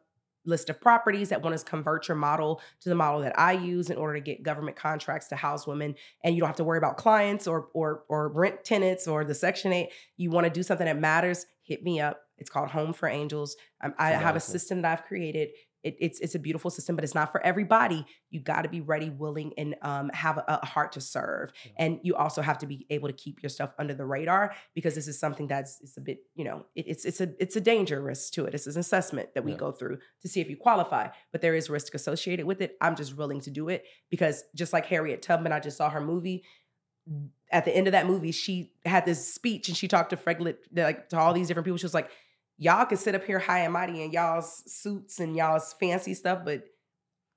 list of properties that want to convert your model to the model that I use in order to get government contracts to house women, and you don't have to worry about clients or or or rent tenants or the Section Eight. You want to do something that matters? Hit me up. It's called Home for Angels. Um, I have a system that I've created. It, it's it's a beautiful system, but it's not for everybody. You got to be ready, willing, and um, have a, a heart to serve. Yeah. And you also have to be able to keep your stuff under the radar because this is something that's it's a bit you know it, it's it's a it's a danger risk to it. It's an assessment that we Yeah. go through to see if you qualify, but there is risk associated with it. I'm just willing to do it because just like Harriet Tubman, I just saw her movie at the end of that movie, she had this speech and she talked to Freglet, like to all these different people. She was like, Y'all can sit up here high and mighty in y'all's suits and y'all's fancy stuff, but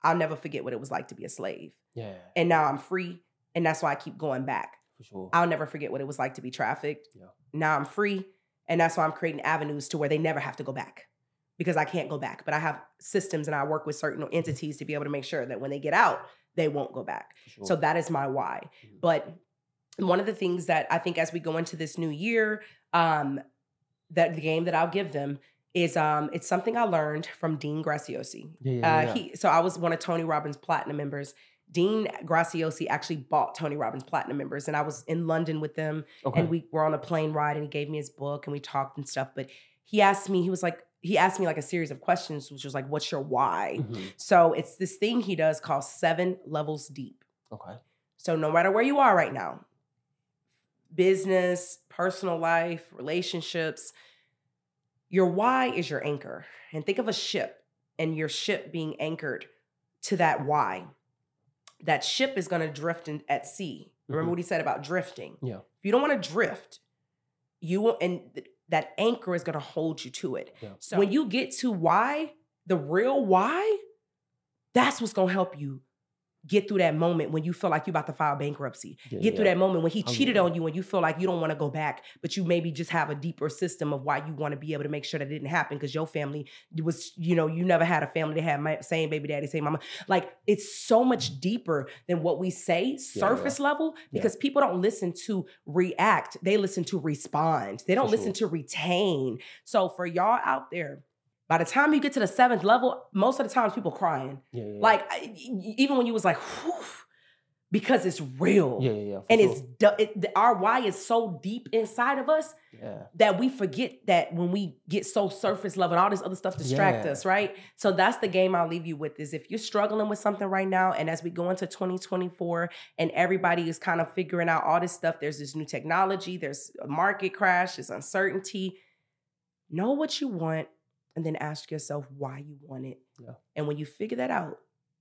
I'll never forget what it was like to be a slave. yeah, And now I'm free. And that's why I keep going back. for sure. I'll never forget what it was like to be trafficked. Yeah. Now I'm free. And that's why I'm creating avenues to where they never have to go back because I can't go back. But I have systems and I work with certain entities to be able to make sure that when they get out, they won't go back. sure. So that is my why. Mhm. But one of the things that I think as we go into this new year, um, that the game that I'll give them is um, it's something I learned from Dean Graciosi. yeah, yeah, Uh, yeah. he so I was one of Tony Robbins platinum members. Dean Graciosi actually bought Tony Robbins platinum members, and I was in London with them, okay. and we were on a plane ride, and he gave me his book, and we talked and stuff. But he asked me, he was like, he asked me like a series of questions, which was like, "What's your why?" Mhm. So it's this thing he does called Seven Levels Deep. Okay. So no matter where you are right now, business, personal life, relationships, your why is your anchor. And think of a ship and your ship being anchored to that why. That ship is going to drift in, at sea. Remember Mhm. what he said about drifting? Yeah. If you don't want to drift, you will, and th- that anchor is going to hold you to it. Yeah. So when you get to why, the real why, that's what's going to help you get through that moment when you feel like you're about to file bankruptcy. Yeah, get through yeah. that moment when he Oh, cheated yeah. on you and you feel like you don't want to go back, but you maybe just have a deeper system of why you want to be able to make sure that it didn't happen because your family was, you know, you never had a family that had my same baby daddy, same mama. Like it's so much deeper than what we say, surface level, because people don't listen to react, they listen to respond. They don't For listen to retain. So for y'all out there, by the time you get to the seventh level, most of the times people crying. Yeah, yeah. Like I- even when you was like, whew, because it's real. Yeah, yeah, yeah. and sure. it's it, the- our why is so deep inside of us yeah. that we forget that when we get so surface level and all this other stuff distract Yeah. us, right? So that's the game I'll leave you with is if you're struggling with something right now and as we go into 2024 and everybody is kind of figuring out all this stuff, there's this new technology, there's a market crash, there's uncertainty. Know what you want and then ask yourself why you want it. Yeah. And when you figure that out,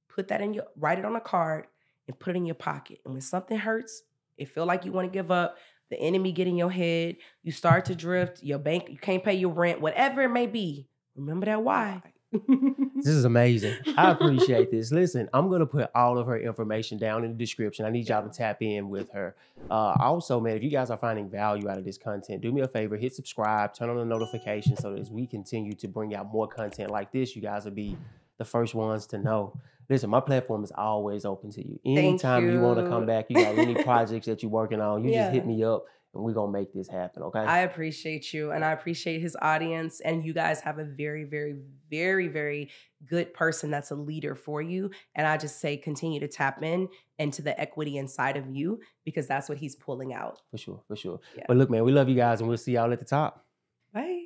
put that in your write it on a card and put it in your pocket. And when something hurts, it feel like you want to give up, the enemy get in your head, you start to drift, your bank, you can't pay your rent, whatever it may be. Remember that why. This is amazing. I appreciate this. Listen, I'm gonna put all of her information down in the description. I need y'all to tap in with her. Uh, also, man, if you guys are finding value out of this content, do me a favor, hit subscribe, turn on the notifications so that as we continue to bring out more content like this, you guys will be the first ones to know. Listen, my platform is always open to you. Thank Anytime you, want to come back, you got any projects that you're working on, you just hit me up and we're gonna make this happen. Okay. I appreciate you and I appreciate his audience. And you guys have a very, very, very, very good person that's a leader for you. And I just say continue to tap in into the equity inside of you because that's what he's pulling out. for sure, for sure. Yeah. But look, man, we love you guys and we'll see y'all at the top. Bye.